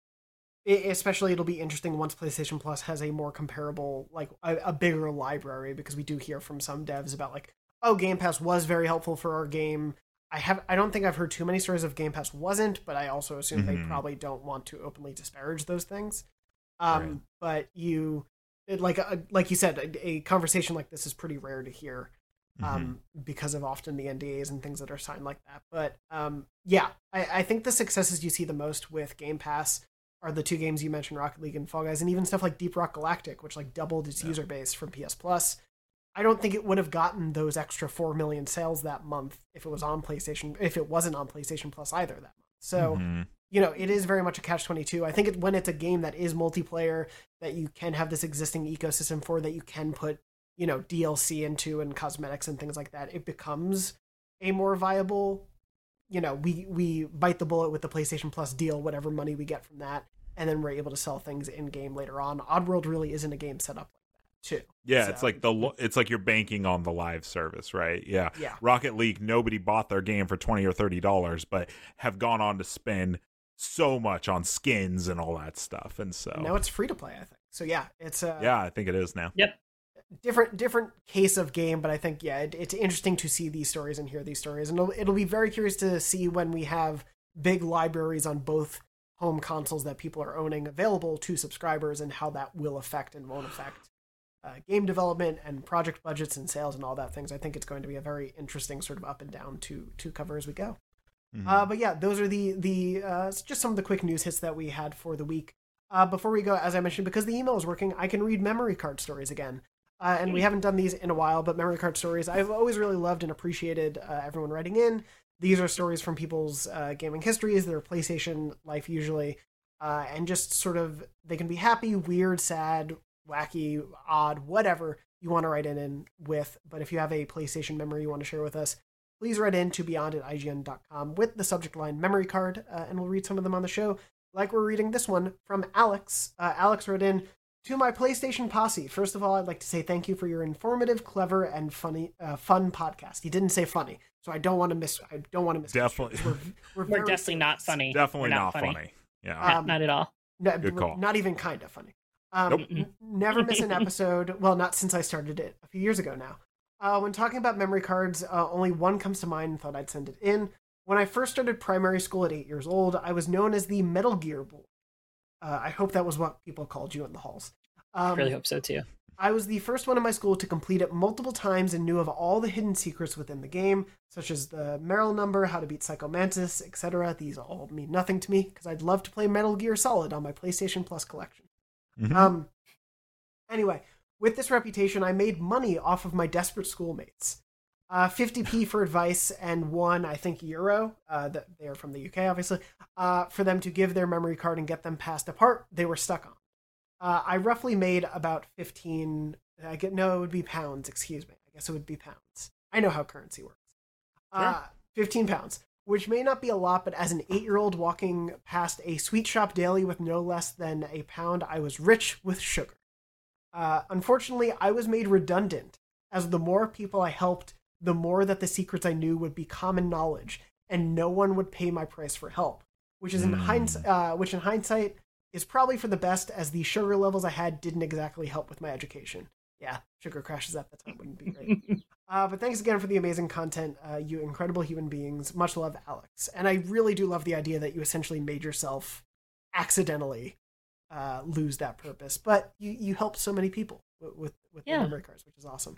especially it'll be interesting once PlayStation Plus has a more comparable, like a, a, bigger library, because we do hear from some devs about like, oh, Game Pass was very helpful for our game. I have, I don't think I've heard too many stories of Game Pass wasn't, but I also assume mm-hmm. they probably don't want to openly disparage those things. Um, right. but you, it, like, a, uh, like you said, a, a, conversation like this is pretty rare to hear. Um, mm-hmm. because of often the NDAs and things that are signed like that. But um, yeah, I, I think the successes you see the most with Game Pass are the two games you mentioned, Rocket League and Fall Guys, and even stuff like Deep Rock Galactic, which like doubled its yeah. user base from PS Plus. I don't think it would have gotten those extra four million sales that month if it was on PlayStation, if it wasn't on PlayStation Plus either that month. So, mm-hmm. you know, it is very much a catch twenty two. I think it, when it's a game that is multiplayer that you can have this existing ecosystem for, that you can put you know DLC into and cosmetics and things like that, it becomes a more viable you know, we we bite the bullet with the PlayStation Plus deal, whatever money we get from that, and then we're able to sell things in game later on. Oddworld really isn't a game set up too. Yeah, so. it's like the it's like you're banking on the live service, right? Yeah. Yeah. Rocket League, nobody bought their game for twenty or thirty dollars, but have gone on to spend so much on skins and all that stuff, and so now it's free to play. I think so. Yeah, it's uh, yeah, I think it is now. Yep different different case of game but i think yeah it, it's interesting to see these stories and hear these stories and it'll, it'll be very curious to see when we have big libraries on both home consoles that people are owning available to subscribers and how that will affect and won't affect uh, game development and project budgets and sales and all that things i think it's going to be a very interesting sort of up and down to to cover as we go mm-hmm. uh, but yeah those are the the uh, just some of the quick news hits that we had for the week uh, before we go as i mentioned because the email is working i can read memory card stories again uh, and we haven't done these in a while, but memory card stories, I've always really loved and appreciated uh, everyone writing in. These are stories from people's uh, gaming histories, their PlayStation life usually, uh, and just sort of they can be happy, weird, sad, wacky, odd, whatever you want to write in, in with. But if you have a PlayStation memory you want to share with us, please write in to beyond at IGN.com with the subject line memory card, uh, and we'll read some of them on the show. Like we're reading this one from Alex. Uh, Alex wrote in, to my PlayStation posse, first of all, I'd like to say thank you for your informative, clever, and funny, uh, fun podcast. He didn't say funny, so I don't want to miss. I don't want to miss. Definitely, we're, we're, we're definitely not funny. Definitely not, not, funny. funny. Yeah, um, not at all. No, Good call. Not even kind of funny. Um, nope. n- never miss an episode. Well, not since I started it a few years ago now. Uh, when talking about memory cards, uh, only one comes to mind and thought I'd send it in. When I first started primary school at eight years old, I was known as the Metal Gear Boy. Uh, I hope that was what people called you in the halls. Um, I really hope so too. I was the first one in my school to complete it multiple times and knew of all the hidden secrets within the game, such as the Meryl number, how to beat Psycho Mantis, etc. These all mean nothing to me because I'd love to play Metal Gear Solid on my PlayStation Plus collection. Mm-hmm. Um. Anyway, with this reputation, I made money off of my desperate schoolmates. Uh, 50p for advice and one, I think, euro. Uh, that they are from the UK, obviously. Uh, for them to give their memory card and get them past a part they were stuck on. Uh, I roughly made about 15. I get no, it would be pounds. Excuse me. I guess it would be pounds. I know how currency works. Sure. Uh, 15 pounds, which may not be a lot, but as an eight year old walking past a sweet shop daily with no less than a pound, I was rich with sugar. Uh, unfortunately, I was made redundant, as the more people I helped, the more that the secrets I knew would be common knowledge, and no one would pay my price for help. Which is in mm. hindsight, uh, which in hindsight is probably for the best, as the sugar levels I had didn't exactly help with my education. Yeah, sugar crashes at the time wouldn't be great. uh, but thanks again for the amazing content, uh, you incredible human beings. Much love, Alex. And I really do love the idea that you essentially made yourself accidentally uh, lose that purpose, but you you helped so many people with with, with yeah. the memory cards, which is awesome.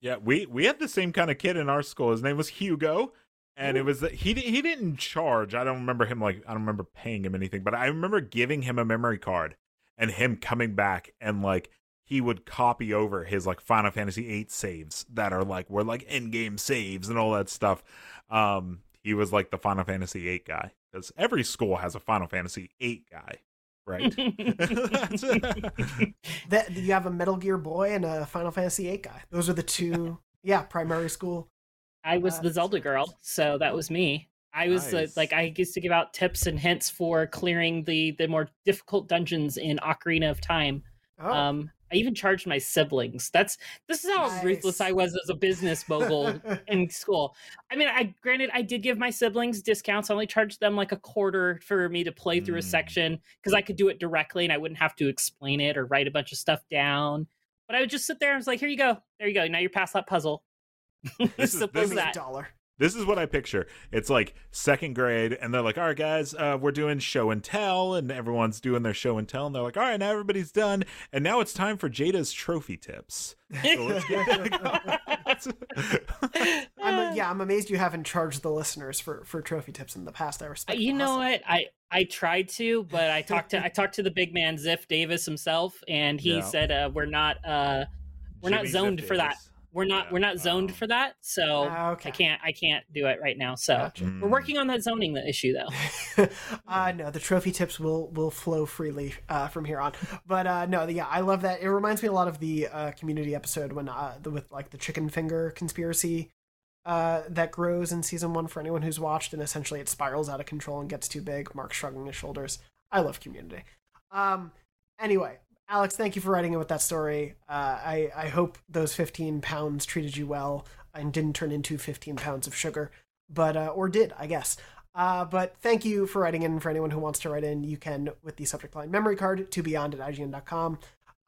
Yeah, we we had the same kind of kid in our school. His name was Hugo, and it was he he didn't charge. I don't remember him like I don't remember paying him anything, but I remember giving him a memory card and him coming back and like he would copy over his like Final Fantasy VIII saves that are like were like end game saves and all that stuff. Um, he was like the Final Fantasy VIII guy because every school has a Final Fantasy VIII guy, right? that you have a Metal Gear boy and a Final Fantasy VIII guy. Those are the two, yeah, primary school I was the Zelda girl, so that was me. I was nice. uh, like I used to give out tips and hints for clearing the the more difficult dungeons in Ocarina of Time. Oh. Um, I even charged my siblings. That's this is how Nice. ruthless I was as a business mogul in school. I mean, I granted I did give my siblings discounts. I only charged them like a quarter for me to play through a Mm. section because I could do it directly and I wouldn't have to explain it or write a bunch of stuff down. But I would just sit there and was like, "Here you go, there you go. Now you're past that puzzle." This is- this is- that. dollar. This is what I picture. It's like second grade, and they're like, "All right, guys, uh, we're doing show and tell," and everyone's doing their show and tell, and they're like, "All right, now everybody's done, and now it's time for Jada's trophy tips." So let's get that I'm yeah, I'm amazed you haven't charged the listeners for for trophy tips in the past. I respect. you know hustle. what? I I tried to, but I talked to I talked to the big man Ziff Davis himself, and he Yeah. said uh, we're not uh we're not zoned Ziff for that. Davis. we're not Yeah. we're not zoned Oh. for that, so Ah, okay. I can't I can't do it right now. So Gotcha. Mm. we're working on that zoning issue though. uh, no, the trophy tips will will flow freely uh, from here on. But uh, no, yeah, I love that. It reminds me a lot of the uh, community episode when uh, the, with like the chicken finger conspiracy uh, that grows in season one for anyone who's watched, and essentially it spirals out of control and gets too big. Mark shrugging his shoulders. I love community. Um, anyway. Alex, thank you for writing in with that story. Uh, I, I hope those 15 pounds treated you well and didn't turn into 15 pounds of sugar, but uh, or did, I guess. Uh, but thank you for writing in. For anyone who wants to write in, you can with the subject line memory card to beyond at IGN.com.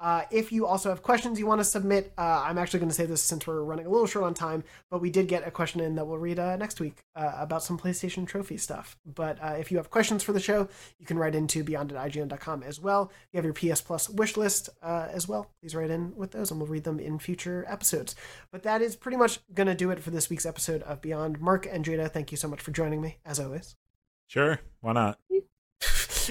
Uh, if you also have questions you want to submit, uh, I'm actually going to say this since we're running a little short on time, but we did get a question in that we'll read uh, next week uh, about some PlayStation Trophy stuff. But uh, if you have questions for the show, you can write into beyond at IGN.com as well. You have your PS Plus wish list uh, as well. Please write in with those and we'll read them in future episodes. But that is pretty much going to do it for this week's episode of Beyond. Mark and Jada, thank you so much for joining me, as always. Sure, why not?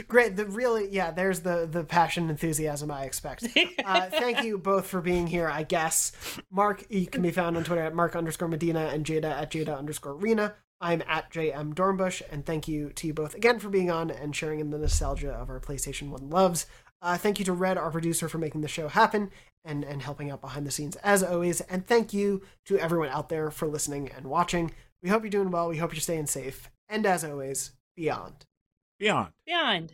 Great. The really, yeah, there's the the passion and enthusiasm I expect. Uh, thank you both for being here, I guess. Mark, you can be found on Twitter at Mark underscore Medina and Jada at Jada underscore Rena. I'm at JM Dornbush, and thank you to you both again for being on and sharing in the nostalgia of our PlayStation 1 loves. Uh, thank you to Red, our producer, for making the show happen and, and helping out behind the scenes as always. And thank you to everyone out there for listening and watching. We hope you're doing well. We hope you're staying safe. And as always, beyond. Beyond. Beyond.